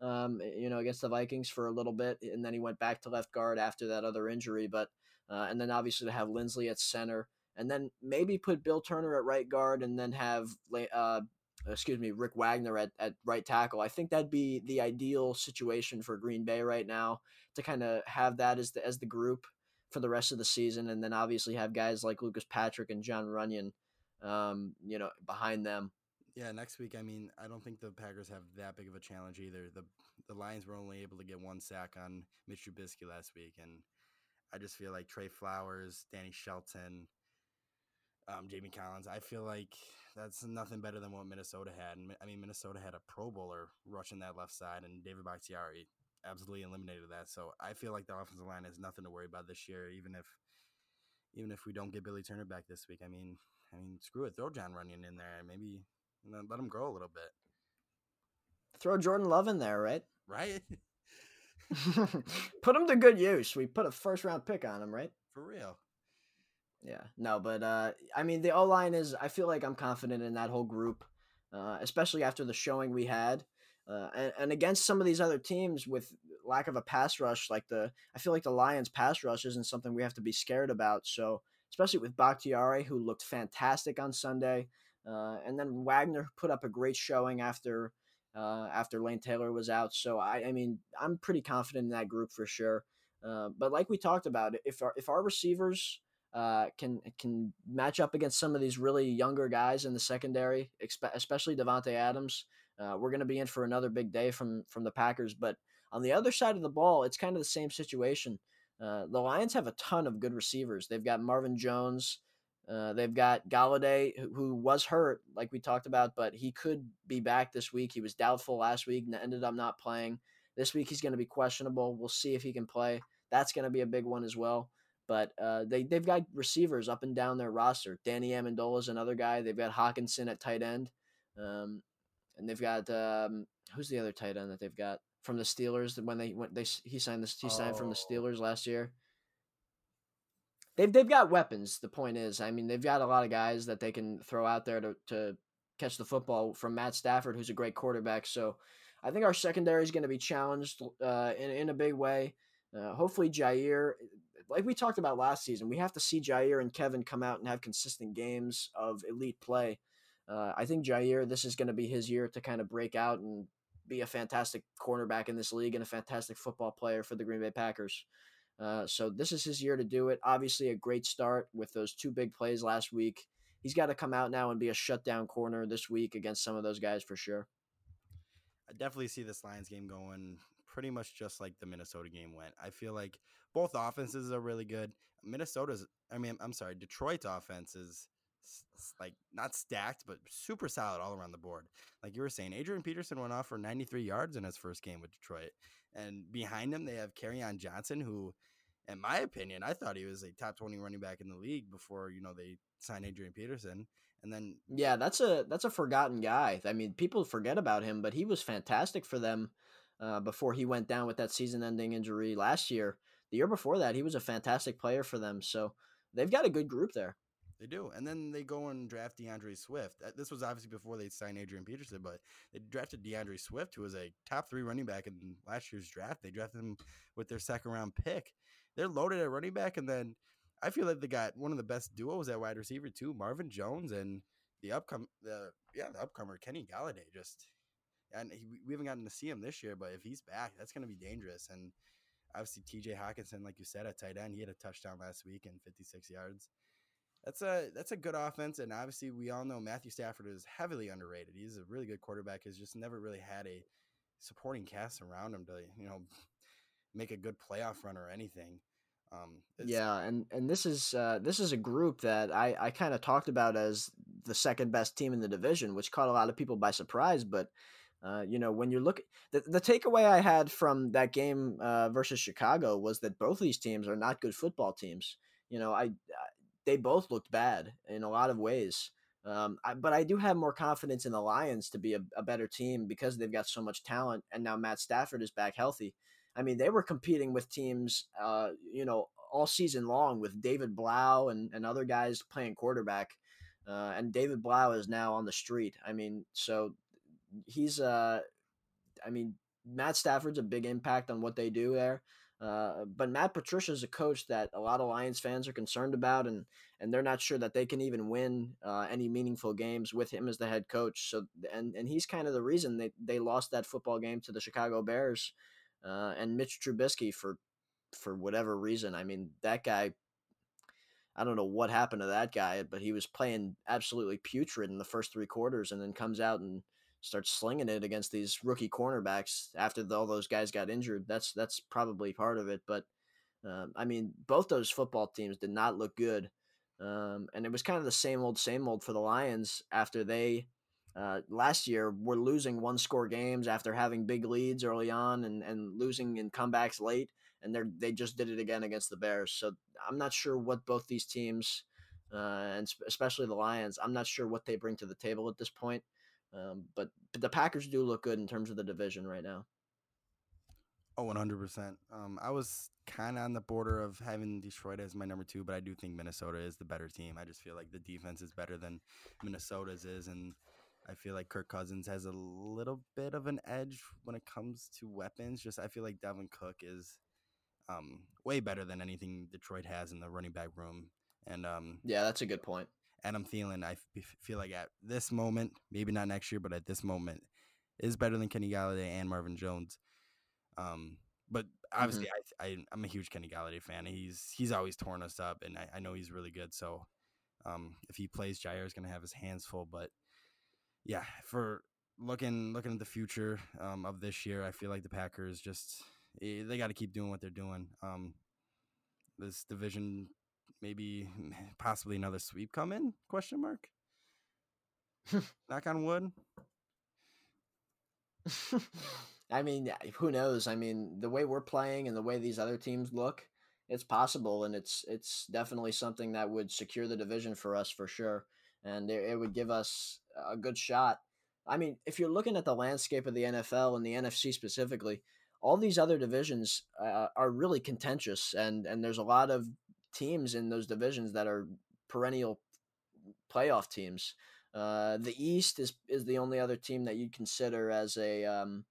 Um, you know, against the Vikings for a little bit, and then he went back to left guard after that other injury. But uh, and then obviously to have Linsley at center, and then maybe put Bill Turner at right guard, and then have uh, excuse me, Rick Wagner at, at right tackle. I think that'd be the ideal situation for Green Bay right now to kind of have that as the as the group for the rest of the season, and then obviously have guys like Lucas Patrick and Jon Runyan, um, you know, behind them. Yeah, next week. I mean, I don't think the Packers have that big of a challenge either. the The Lions were only able to get one sack on Mitch Trubisky last week, and I just feel like Trey Flowers, Danny Shelton, um, Jamie Collins. I feel like that's nothing better than what Minnesota had. And I mean, Minnesota had a Pro Bowler rushing that left side, and David Bakhtiari absolutely eliminated that. So I feel like the offensive line has nothing to worry about this year, even if even if we don't get Billy Turner back this week. I mean, I mean, screw it, throw Jon Runyan in there, and maybe you know, let him grow a little bit. Throw Jordan Love in there, right? Right. [laughs] put him to good use. We put a first round pick on him, right? For real. Yeah, no, but uh, I mean, the O line is. I feel like I'm confident in that whole group, uh, especially after the showing we had, uh, and, and against some of these other teams with lack of a pass rush. Like the, I feel like the Lions' pass rush isn't something we have to be scared about. So, especially with Bakhtiari, who looked fantastic on Sunday, uh, and then Wagner put up a great showing after uh, after Lane Taylor was out. So, I, I mean, I'm pretty confident in that group for sure. Uh, but like we talked about, if our if our receivers uh, can can match up against some of these really younger guys in the secondary, especially Davante Adams. Uh, we're going to be in for another big day from from the Packers. But on the other side of the ball, it's kind of the same situation. Uh, the Lions have a ton of good receivers. They've got Marvin Jones. Uh, they've got Golladay, who, who, was hurt, like we talked about, but he could be back this week. He was doubtful last week and ended up not playing. This week he's going to be questionable. We'll see if he can play. That's going to be a big one as well. But uh, they they've got receivers up and down their roster. Danny Amendola is another guy. They've got Hockenson at tight end, um, and they've got um, who's the other tight end that they've got? from the Steelers when they went they he signed this he signed from the Oh. Steelers last year. They've they've got weapons. The point is, I mean, they've got a lot of guys that they can throw out there to to catch the football from Matt Stafford, who's a great quarterback. So, I think our secondary is going to be challenged uh, in in a big way. Uh, hopefully, Jaire, like we talked about last season, we have to see Jaire and Kevin come out and have consistent games of elite play. Uh, I think Jaire, this is going to be his year to kind of break out and be a fantastic cornerback in this league and a fantastic football player for the Green Bay Packers. Uh, so this is his year to do it. Obviously, a great start with those two big plays last week. He's got to come out now and be a shutdown corner this week against some of those guys for sure. I definitely see this Lions game going pretty much just like the Minnesota game went. I feel like both offenses are really good. Minnesota's, I mean, I'm sorry, Detroit's offense is like not stacked, but super solid all around the board. Like you were saying, Adrian Peterson went off for 93 yards in his first game with Detroit. And behind him, they have on Johnson, who, in my opinion, I thought he was a top 20 running back in the league before, you know, they signed Adrian Peterson. And then Yeah, that's a that's a forgotten guy. I mean, people forget about him, but he was fantastic for them uh, before he went down with that season-ending injury last year. The year before that, he was a fantastic player for them. So they've got a good group there. They do. And then they go and draft DeAndre Swift. Uh, This was obviously before they signed Adrian Peterson, but they drafted DeAndre Swift, who was a top three running back in last year's draft. They drafted him with their second round pick. They're loaded at running back. And then I feel like they got one of the best duos at wide receiver, too Marvin Jones and the upcoming, the yeah, the upcomer, Kenny Golladay. Just, and he, we haven't gotten to see him this year, but if he's back, that's going to be dangerous. And obviously, TJ Hockenson, like you said, at tight end, he had a touchdown last week and 56 yards that's a that's a good offense, and obviously we all know Matthew Stafford is heavily underrated. He's a really good quarterback. He's just never really had a supporting cast around him to you know [laughs] make a good playoff run or anything. Um, Yeah, and and this is uh, this is a group that I I kind of talked about as the second best team in the division, which caught a lot of people by surprise. But uh, you know, when you look, the the takeaway I had from that game uh, versus Chicago was that both these teams are not good football teams. You know, I, I they both looked bad in a lot of ways. Um, I, but I do have more confidence in the Lions to be a, a better team because they've got so much talent, and now Matt Stafford is back healthy. I mean, they were competing with teams, uh, you know, all season long with David Blough and, and other guys playing quarterback. Uh, and David Blough is now on the street. I mean, so he's, uh, I mean, Matt Stafford's a big impact on what they do there. Uh, but Matt Patricia is a coach that a lot of Lions fans are concerned about, and and they're not sure that they can even win uh, any meaningful games with him as the head coach. So and and he's kind of the reason they they lost that football game to the Chicago Bears, uh, and Mitch Trubisky for for whatever reason. I mean that guy. I don't know what happened to that guy, but he was playing absolutely putrid in the first three quarters, and then comes out and starts slinging it against these rookie cornerbacks after the, all those guys got injured. That's that's probably part of it. But um, I mean, both those football teams did not look good, um, and it was kind of the same old, same old for the Lions after they uh, last year were losing one score games after having big leads early on and, and losing in comebacks late, and they they just did it again against the Bears. So I'm not sure what both these teams. Uh, and especially the Lions, I'm not sure what they bring to the table at this point. Um, but, but the Packers do look good in terms of the division right now. Oh, 100%. Um, I was kind of on the border of having Detroit as my number two, but I do think Minnesota is the better team. I just feel like the defense is better than Minnesota's is. And I feel like Kirk Cousins has a little bit of an edge when it comes to weapons. Just I feel like Dalvin Cook is um, way better than anything Detroit has in the running back room. And um, Yeah, that's a good point. Adam Thielen, I f- feel like at this moment, maybe not next year, but at this moment, is better than Kenny Golladay and Marvin Jones. Um, but obviously, I, I I'm a huge Kenny Golladay fan. He's he's always torn us up, and I, I know he's really good. So, um, if he plays, Jaire is gonna have his hands full. But yeah, for looking looking at the future um, of this year, I feel like the Packers just eh, they got to keep doing what they're doing. Um, this division maybe possibly another sweep come in? Question mark. [laughs] Knock on wood. I mean, who knows? I mean, the way we're playing and the way these other teams look, it's possible, and it's it's definitely something that would secure the division for us for sure, and it, it would give us a good shot. I mean, if you're looking at the landscape of the NFL and the NFC specifically, all these other divisions uh, are really contentious, and and there's a lot of teams in those divisions that are perennial playoff teams. Uh, the East is is the only other team that you'd consider as a um,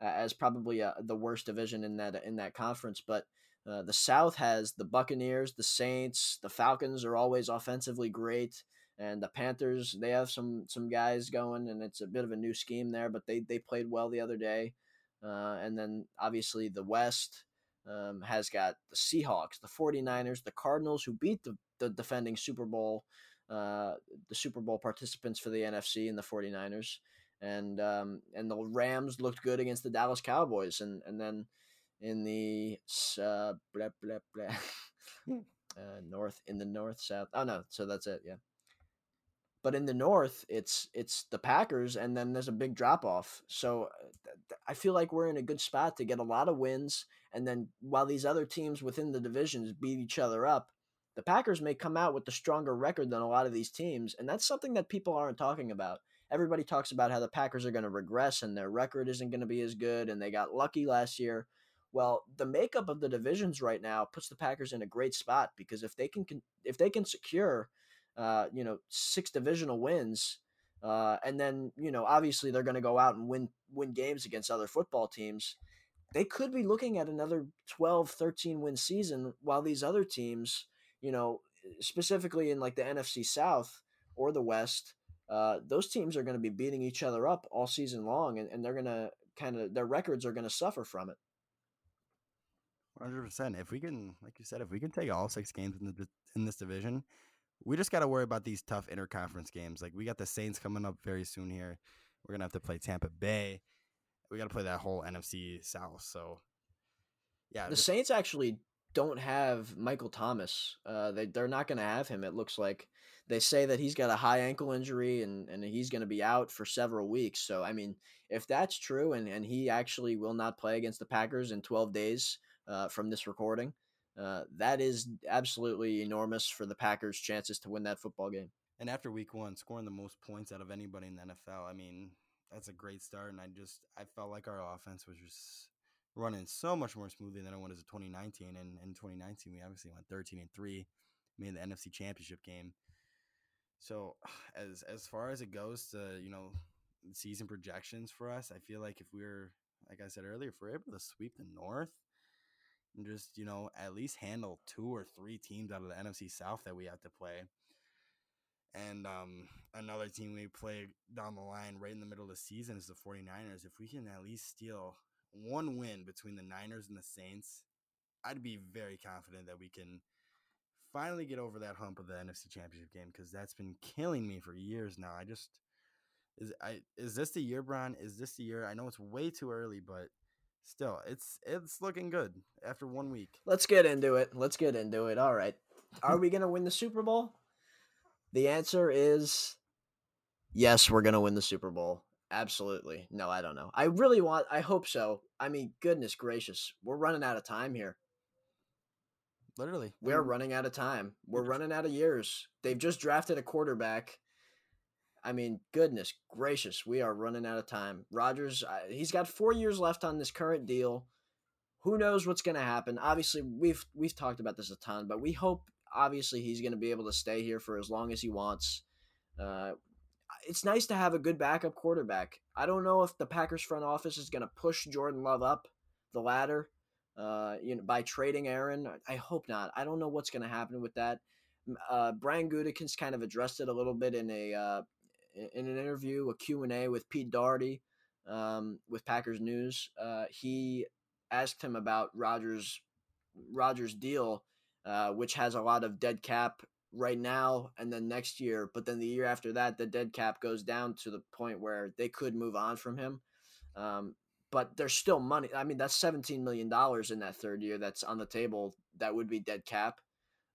as probably a, the worst division in that in that conference. But uh, the South has the Buccaneers, the Saints, the Falcons are always offensively great, and the Panthers they have some some guys going, and it's a bit of a new scheme there, but they they played well the other day. Uh, and then obviously the West um, has got the Seahawks, the 49ers, the Cardinals, who beat the, the defending Super Bowl uh, the Super Bowl participants for the NFC and the 49ers. And um, and the Rams looked good against the Dallas Cowboys. And, and then in the uh, blah, blah, blah, [laughs] uh, north, in the north, south. Oh, no. So that's it. Yeah. But in the north, it's it's the Packers, and then there's a big drop off. So uh, I feel like we're in a good spot to get a lot of wins, and then while these other teams within the divisions beat each other up, the Packers may come out with the stronger record than a lot of these teams, and that's something that people aren't talking about. Everybody talks about how the Packers are going to regress and their record isn't going to be as good, and they got lucky last year. Well, the makeup of the divisions right now puts the Packers in a great spot because if they can, if they can secure, uh, you know, six divisional wins, uh, and then you know, obviously they're going to go out and win win games against other football teams. They could be looking at another 12, 13 win season while these other teams you know, specifically in like the NFC South or the West, uh, those teams are going to be beating each other up all season long, and, and they're going to kind of their records are going to suffer from it. Hundred percent. If we can, like you said, if we can take all six games in the in this division, we just got to worry about these tough interconference games. Like we got the Saints coming up very soon here. We're gonna have to play Tampa Bay. We got to play that whole NFC South. So, yeah, the just, Saints actually don't have Michael Thomas. Uh, they they're not going to have him. It looks like they say that he's got a high ankle injury and and he's going to be out for several weeks. So I mean, if that's true and and he actually will not play against the Packers in 12 days uh, from this recording, uh, that is absolutely enormous for the Packers' chances to win that football game. And after week one, scoring the most points out of anybody in the NFL, I mean, that's a great start. And I just I felt like our offense was just running so much more smoothly than it went as a 2019. And in 2019, we obviously went 13 and three, made the NFC Championship game. So [sighs] as as far as it goes to you know season projections for us, I feel like if we're like I said earlier, if we're able to sweep the North and just you know at least handle two or three teams out of the NFC South that we have to play. And um, another team we play down the line right in the middle of the season is the 49ers. If we can at least steal one win between the Niners and the Saints, I'd be very confident that we can finally get over that hump of the NFC Championship game because that's been killing me for years now. I just is I is this the year, Brian? Is this the year? I know it's way too early, but still, it's it's looking good after one week. Let's get into it. Let's get into it. All right, are we gonna win the Super Bowl? The answer is yes. We're gonna win the Super Bowl. Absolutely. No, I don't know. I really want I hope so. I mean, goodness gracious. We're running out of time here. Literally. We're running out of time. We're running out of years. They've just drafted a quarterback. I mean, goodness gracious, we are running out of time. Rodgers, he's got 4 years left on this current deal. Who knows what's going to happen? Obviously, we've we've talked about this a ton, but we hope obviously he's going to be able to stay here for as long as he wants. Uh, it's nice to have a good backup quarterback. I don't know if the Packers front office is going to push Jordan Love up the ladder, uh, you know, by trading Aaron. I hope not. I don't know what's going to happen with that. Uh, Brian Gutekunst kind of addressed it a little bit in a uh, in an interview, a Q and A with Pete Dougherty um, with Packers News. Uh, he asked him about Rodgers Rodgers' deal, uh, which has a lot of dead cap right now and then next year, but then the year after that, the dead cap goes down to the point where they could move on from him. Um, but there's still money. I mean, that's $17 million in that third year that's on the table that would be dead cap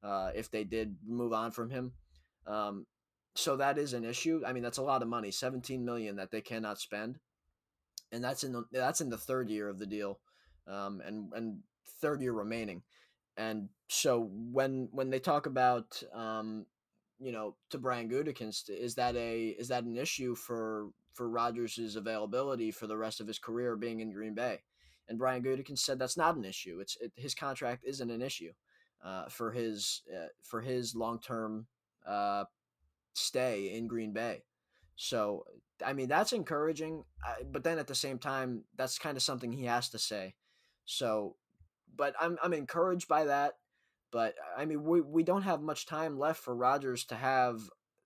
uh, if they did move on from him. Um, so that is an issue. I mean, that's a lot of money, 17 million that they cannot spend. And that's in the, that's in the third year of the deal. Um, and, and third year remaining and so when when they talk about um, you know to Brian Gutekunst, is that a is that an issue for for Rodgers' availability for the rest of his career being in Green Bay. And Brian Gutekunst said that's not an issue. It's it, his contract isn't an issue uh, for his uh, for his long term uh, stay in Green Bay. So I mean that's encouraging, but then at the same time that's kind of something he has to say. So, but I'm I'm encouraged by that. But I mean we we don't have much time left for Rodgers to have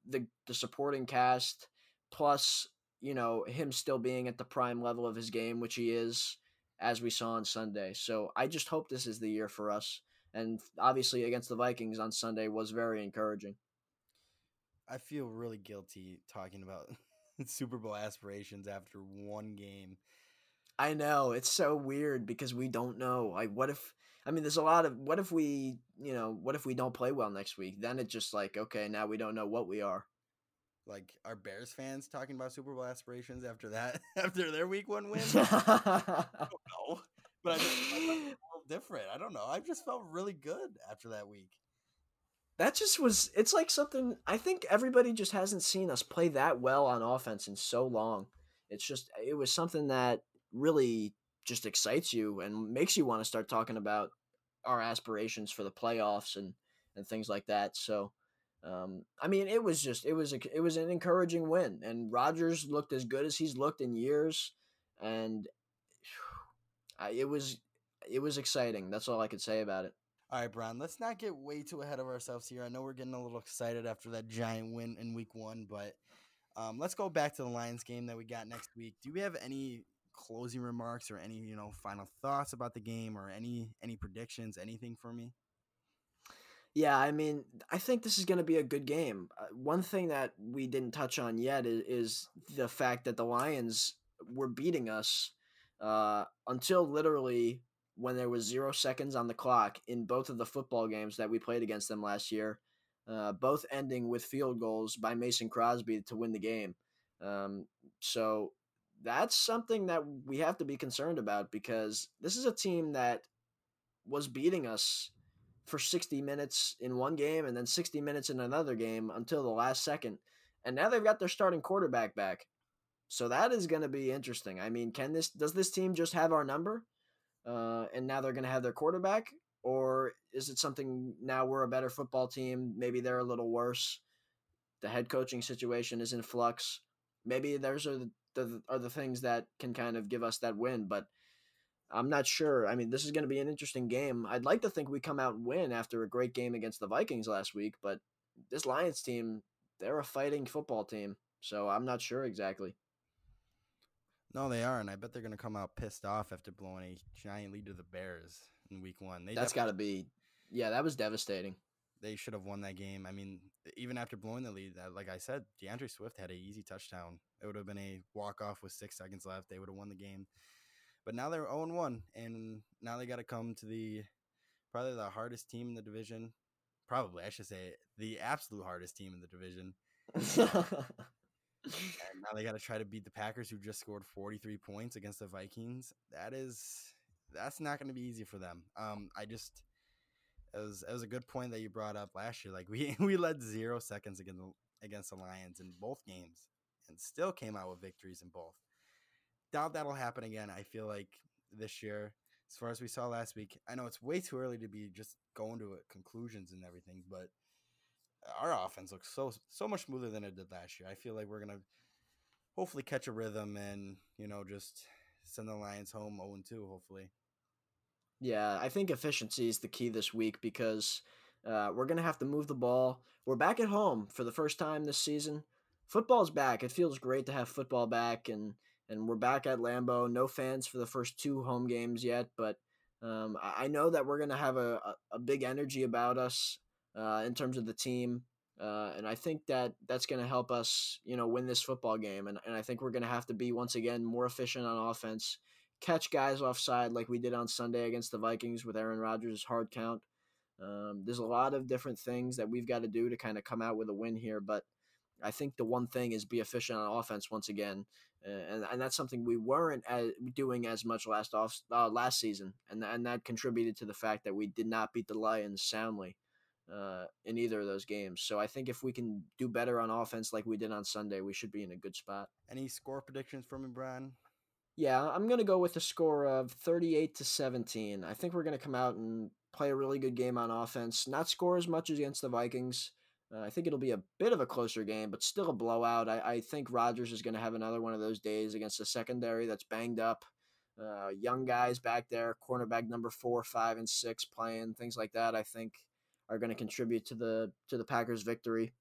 the the supporting cast plus you know him still being at the prime level of his game, which he is, as we saw on Sunday. So I just hope this is the year for us. And obviously against the Vikings on Sunday was very encouraging. I feel really guilty talking about [laughs] Super Bowl aspirations after one game. I know it's so weird because we don't know. Like, what if? I mean, there's a lot of what if we, you know, what if we don't play well next week? Then it's just like, okay, now we don't know what we are. Like, are Bears fans talking about Super Bowl aspirations after that, [laughs] after their week one win? [laughs] I don't know, but I, just, I felt a little different. I don't know. I just felt really good after that week that just was it's like something I think everybody just hasn't seen us play that well on offense in so long. It's just it was something that really just excites you and makes you want to start talking about our aspirations for the playoffs and and things like that. So um, I mean, it was just it was a, it was an encouraging win, and Rodgers looked as good as he's looked in years, and I, it was it was exciting. That's all I could say about it. All right, Brian, let's not get way too ahead of ourselves here. I know we're getting a little excited after that giant win in week one, but um, let's go back to the Lions game that we got next week. Do we have any closing remarks or any, you know, final thoughts about the game or any any predictions, anything for me? Yeah, I mean, I think this is going to be a good game. Uh, one thing that we didn't touch on yet is, is the fact that the Lions were beating us uh, until literally when there was zero seconds on the clock in both of the football games that we played against them last year, uh, both ending with field goals by Mason Crosby to win the game. Um, so that's something that we have to be concerned about because this is a team that was beating us for 60 minutes in one game and then 60 minutes in another game until the last second. And now they've got their starting quarterback back. So that is going to be interesting. I mean, can this does this team just have our number? Uh, and now they're going to have their quarterback? Or is it something now we're a better football team? Maybe they're a little worse. The head coaching situation is in flux. Maybe those are the, the are the things that can kind of give us that win, but I'm not sure. I mean, this is going to be an interesting game. I'd like to think we come out and win after a great game against the Vikings last week, but this Lions team, they're a fighting football team. So I'm not sure exactly. No, they are, and I bet they're going to come out pissed off after blowing a giant lead to the Bears in Week One. They That's got to be, yeah, that was devastating. They should have won that game. I mean, even after blowing the lead, like I said, DeAndre Swift had an easy touchdown. It would have been a walk off with six seconds left. They would have won the game. But now they're 0 1, and now they got to come to the probably the hardest team in the division. Probably, I should say, the absolute hardest team in the division. [laughs] Um, and now they got to try to beat the Packers, who just scored 43 points against the Vikings. That is, that's not going to be easy for them. Um, I just, it was, it was a good point that you brought up last year. Like we [laughs] we led zero seconds against the, against the Lions in both games, and still came out with victories in both. Doubt that'll happen again. I feel like this year, as far as we saw last week, I know it's way too early to be just going to conclusions and everything, but our offense looks so so much smoother than it did last year. I feel like we're gonna hopefully catch a rhythm and you know just send the Lions home 0 2. Hopefully. Yeah, I think efficiency is the key this week because uh, we're gonna have to move the ball. We're back at home for the first time this season. Football's back. It feels great to have football back, and and we're back at Lambeau. No fans for the first two home games yet, but um, I know that we're gonna have a, a, a big energy about us uh, in terms of the team. Uh, and I think that that's going to help us, you know, win this football game. And, and I think we're going to have to be once again more efficient on offense, catch guys offside like we did on Sunday against the Vikings with Aaron Rodgers' hard count. Um, there's a lot of different things that we've got to do to kind of come out with a win here, but I think the one thing is be efficient on offense once again, and and that's something we weren't as, doing as much last off uh, last season, and and that contributed to the fact that we did not beat the Lions soundly. Uh, in either of those games. So I think if we can do better on offense like we did on Sunday, we should be in a good spot. Any score predictions from me, Brian? Yeah, I'm going to go with a score of 38 to 17. I think we're going to come out and play a really good game on offense, not score as much as against the Vikings. Uh, I think it'll be a bit of a closer game, but still a blowout. I, I think Rodgers is going to have another one of those days against a secondary that's banged up. Uh, young guys back there, cornerback number four, five, and six playing things like that. I think are going to contribute to the to the Packers' victory.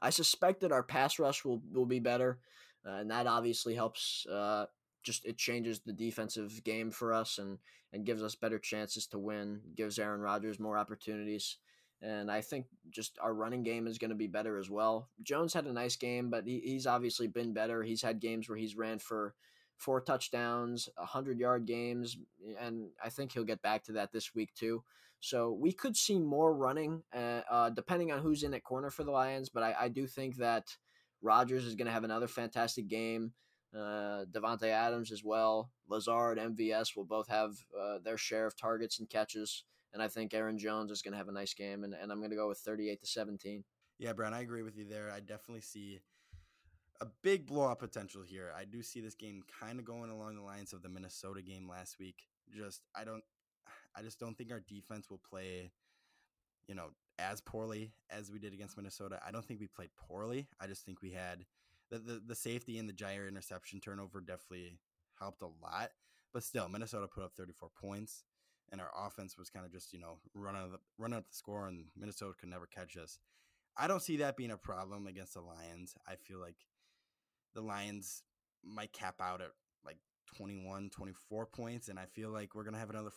I suspect that our pass rush will will be better, uh, and that obviously helps. Uh, just it changes the defensive game for us and and gives us better chances to win. Gives Aaron Rodgers more opportunities. And I think just our running game is going to be better as well. Jones had a nice game, but he, he's obviously been better. He's had games where he's ran for four touchdowns, 100 yard games, and I think he'll get back to that this week too. So we could see more running, uh, uh, depending on who's in at corner for the Lions. But I, I do think that Rodgers is going to have another fantastic game. Uh, Davante Adams as well. Lazard, MVS will both have uh, their share of targets and catches. And I think Aaron Jones is going to have a nice game. And, and I'm going to go with 38 to 17. Yeah, Brian, I agree with you there. I definitely see a big blowout potential here. I do see this game kind of going along the lines of the Minnesota game last week. Just I don't [sighs] I just don't think our defense will play, you know, as poorly as we did against Minnesota. I don't think we played poorly. I just think we had the the, the safety and the Jaire interception turnover definitely helped a lot. But still, Minnesota put up 34 points, and our offense was kind of just you know running the, running up the score, and Minnesota could never catch us. I don't see that being a problem against the Lions. I feel like the Lions might cap out at like 21, 24 points, and I feel like we're gonna have another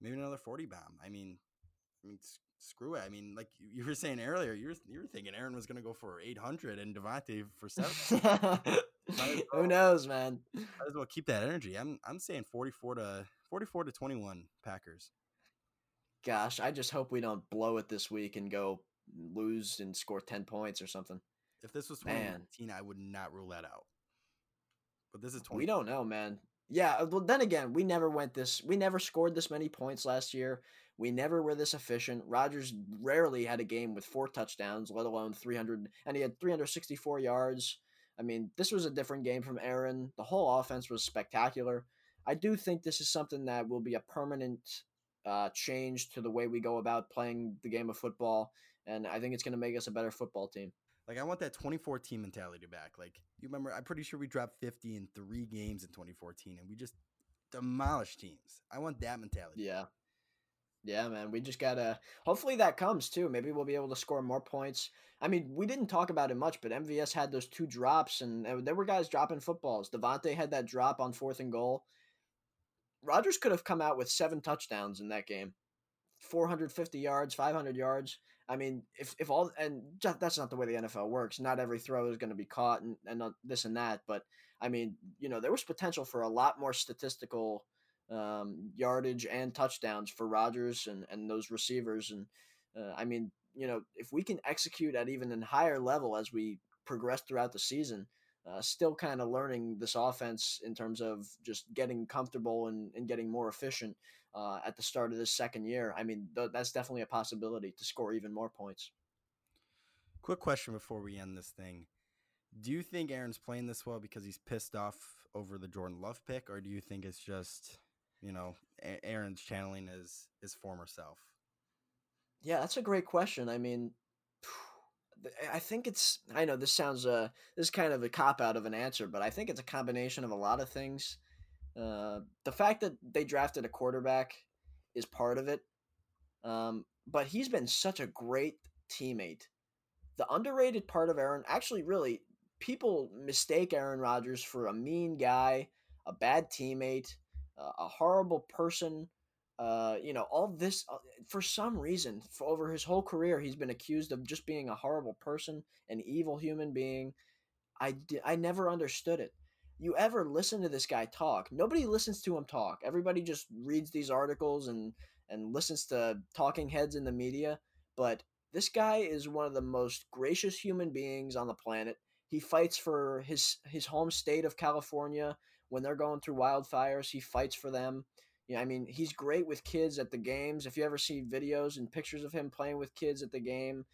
maybe another 40 bomb. I mean, I mean, screw it. I mean, like you were saying earlier, you were you were thinking Aaron was gonna go for 800 and Davante for seven. [laughs] well, Who knows, man? Might as well keep that energy. I'm I'm saying 44 to 44 to 21 Packers. Gosh, I just hope we don't blow it this week and go lose and score 10 points or something. If this was 2019, man. I would not rule that out. But this is 20. We don't know, man. Yeah, uh, well then again, we never went this we never scored this many points last year. We never were this efficient. Rodgers rarely had a game with four touchdowns, let alone 300 and he had 364 yards. I mean, this was a different game from Aaron. The whole offense was spectacular. I do think this is something that will be a permanent uh, change to the way we go about playing the game of football, and I think it's going to make us a better football team. Like I want that 2014 mentality back. Like you remember, I'm pretty sure we dropped 50 in three games in 2014, and we just demolished teams. I want that mentality. Yeah. Yeah, man. We just gotta. Hopefully that comes too. Maybe we'll be able to score more points. I mean, we didn't talk about it much, but MVS had those two drops, and there were guys dropping footballs. Davante had that drop on fourth and goal. Rodgers could have come out with seven touchdowns in that game, 450 yards, 500 yards. I mean, if if all and that's not the way the NFL works. Not every throw is going to be caught and and this and that. But I mean, you know, there was potential for a lot more statistical um, yardage and touchdowns for Rodgers and and those receivers. And uh, I mean, you know, if we can execute at even a higher level as we progress throughout the season, uh, still kind of learning this offense in terms of just getting comfortable and, and getting more efficient uh, at the start of this second year. I mean, th- that's definitely a possibility to score even more points. Quick question before we end this thing. Do you think Aaron's playing this well because he's pissed off over the Jordan Love pick, or do you think it's just, you know, Aaron's channeling his his former self? Yeah, that's a great question. I mean, I think it's. I know this sounds uh this is kind of a cop out of an answer, but I think it's a combination of a lot of things. Uh, the fact that they drafted a quarterback is part of it, um, but he's been such a great teammate. The underrated part of Aaron, actually, really, people mistake Aaron Rodgers for a mean guy, a bad teammate, uh, a horrible person. Uh, you know, all this uh, for some reason for over his whole career, he's been accused of just being a horrible person, an evil human being. I, I never understood it you ever listen to this guy talk. Nobody listens to him talk. Everybody just reads these articles and and listens to talking heads in the media, but this guy is one of the most gracious human beings on the planet. He fights for his his home state of California when they're going through wildfires. He fights for them. Yeah, I mean, he's great with kids at the games. If you ever see videos and pictures of him playing with kids at the game,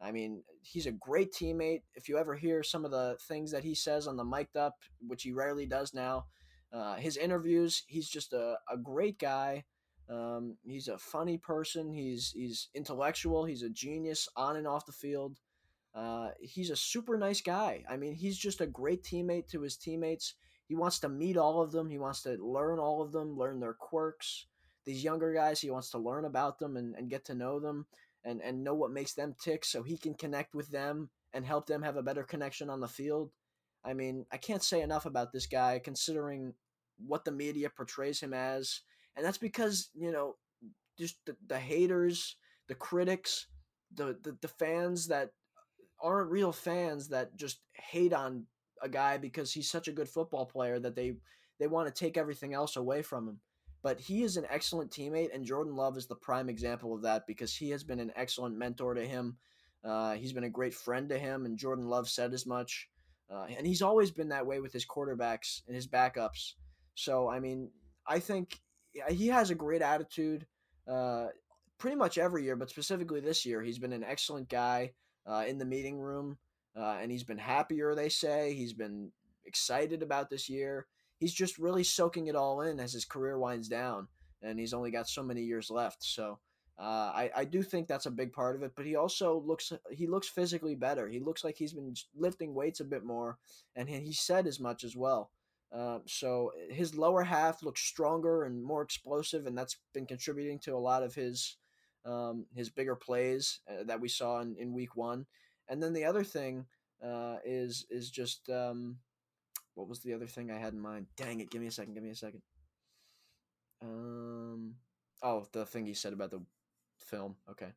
I mean, he's a great teammate. If you ever hear some of the things that he says on the mic'd up, which he rarely does now, uh, his interviews, he's just a, a great guy. Um, he's a funny person. He's he's intellectual. He's a genius on and off the field. Uh, he's a super nice guy. I mean, he's just a great teammate to his teammates. He wants to meet all of them. He wants to learn all of them, learn their quirks. These younger guys, he wants to learn about them and, and get to know them and, and know what makes them tick so he can connect with them and help them have a better connection on the field. I mean, I can't say enough about this guy considering what the media portrays him as. And that's because, you know, just the, the haters, the critics, the, the, the fans that aren't real fans that just hate on a guy because he's such a good football player that they they want to take everything else away from him. But he is an excellent teammate, and Jordan Love is the prime example of that because he has been an excellent mentor to him. Uh, he's been a great friend to him, and Jordan Love said as much. Uh, and he's always been that way with his quarterbacks and his backups. So, I mean, I think he has a great attitude uh, pretty much every year, but specifically this year, he's been an excellent guy uh, in the meeting room, uh, and he's been happier, they say. He's been excited about this year he's just really soaking it all in as his career winds down, and he's only got so many years left. So uh, I I do think that's a big part of it. But he also looks he looks physically better. He looks like he's been lifting weights a bit more, and he said as much as well. Uh, so his lower half looks stronger and more explosive, and that's been contributing to a lot of his um, his bigger plays uh, that we saw in, in week one. And then the other thing uh, is is just um, what was the other thing I had in mind? Dang it! Give me a second. Give me a second. Um. Oh, the thing he said about the film. Okay.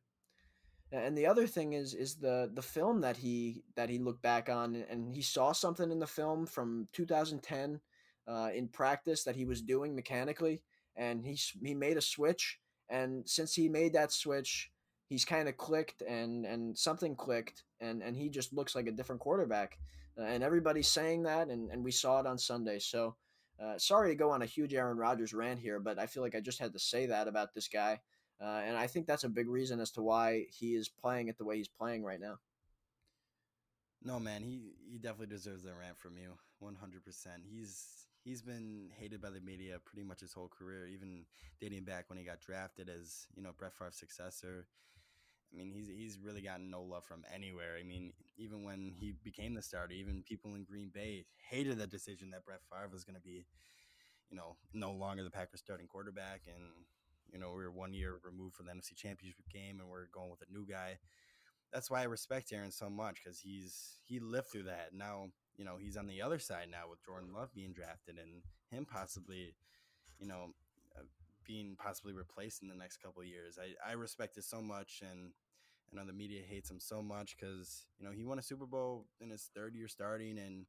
And the other thing is is the the film that he that he looked back on and he saw something in the film from 2010 uh, in practice that he was doing mechanically and he he made a switch and since he made that switch he's kind of clicked and and something clicked and and he just looks like a different quarterback uh, and everybody's saying that, and, and we saw it on Sunday. So, uh, sorry to go on a huge Aaron Rodgers rant here, but I feel like I just had to say that about this guy, uh, and I think that's a big reason as to why he is playing it the way he's playing right now. No, man, he he definitely deserves a rant from you, one hundred percent. He's he's been hated by the media pretty much his whole career, even dating back when he got drafted as you know Brett Favre's successor. I mean, he's he's really gotten no love from anywhere. I mean, even when he became the starter, even people in Green Bay hated the decision that Brett Favre was going to be, you know, no longer the Packers starting quarterback. And you know, we are one year removed from the NFC Championship game, and we're going with a new guy. That's why I respect Aaron so much because he's he lived through that. Now, you know, he's on the other side now with Jordan Love being drafted and him possibly, you know, uh, being possibly replaced in the next couple years. I, I respect it so much, and I know the media hates him so much because you know he won a Super Bowl in his third year starting and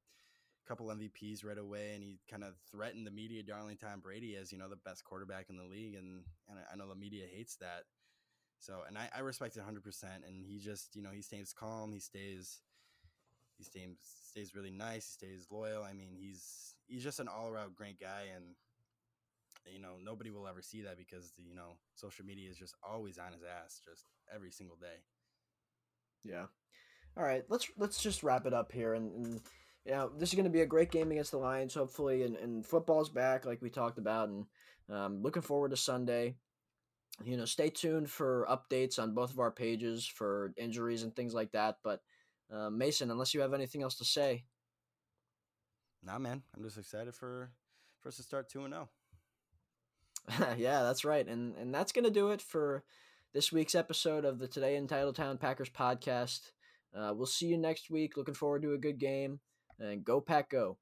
a couple MVPs right away, and he kind of threatened the media darling Tom Brady as you know the best quarterback in the league, and and I know the media hates that. So and I, I respect it 100, percent and he just you know he stays calm, he stays he stays stays really nice, he stays loyal. I mean he's he's just an all around great guy and you know nobody will ever see that because you know social media is just always on his ass just every single day yeah. All right, let's let's just wrap it up here, and, and you know, this is going to be a great game against the Lions, hopefully, and, and football's back, like we talked about, and um, looking forward to Sunday. You know, stay tuned for updates on both of our pages for injuries and things like that. But uh, Mason, unless you have anything else to say, nah, man, I'm just excited for for us to start two and zero. Oh. [laughs] yeah, that's right, and and that's gonna do it for this week's episode of the Today in Titletown Packers podcast. Uh, we'll see you next week. Looking forward to a good game. And go, Pack, go.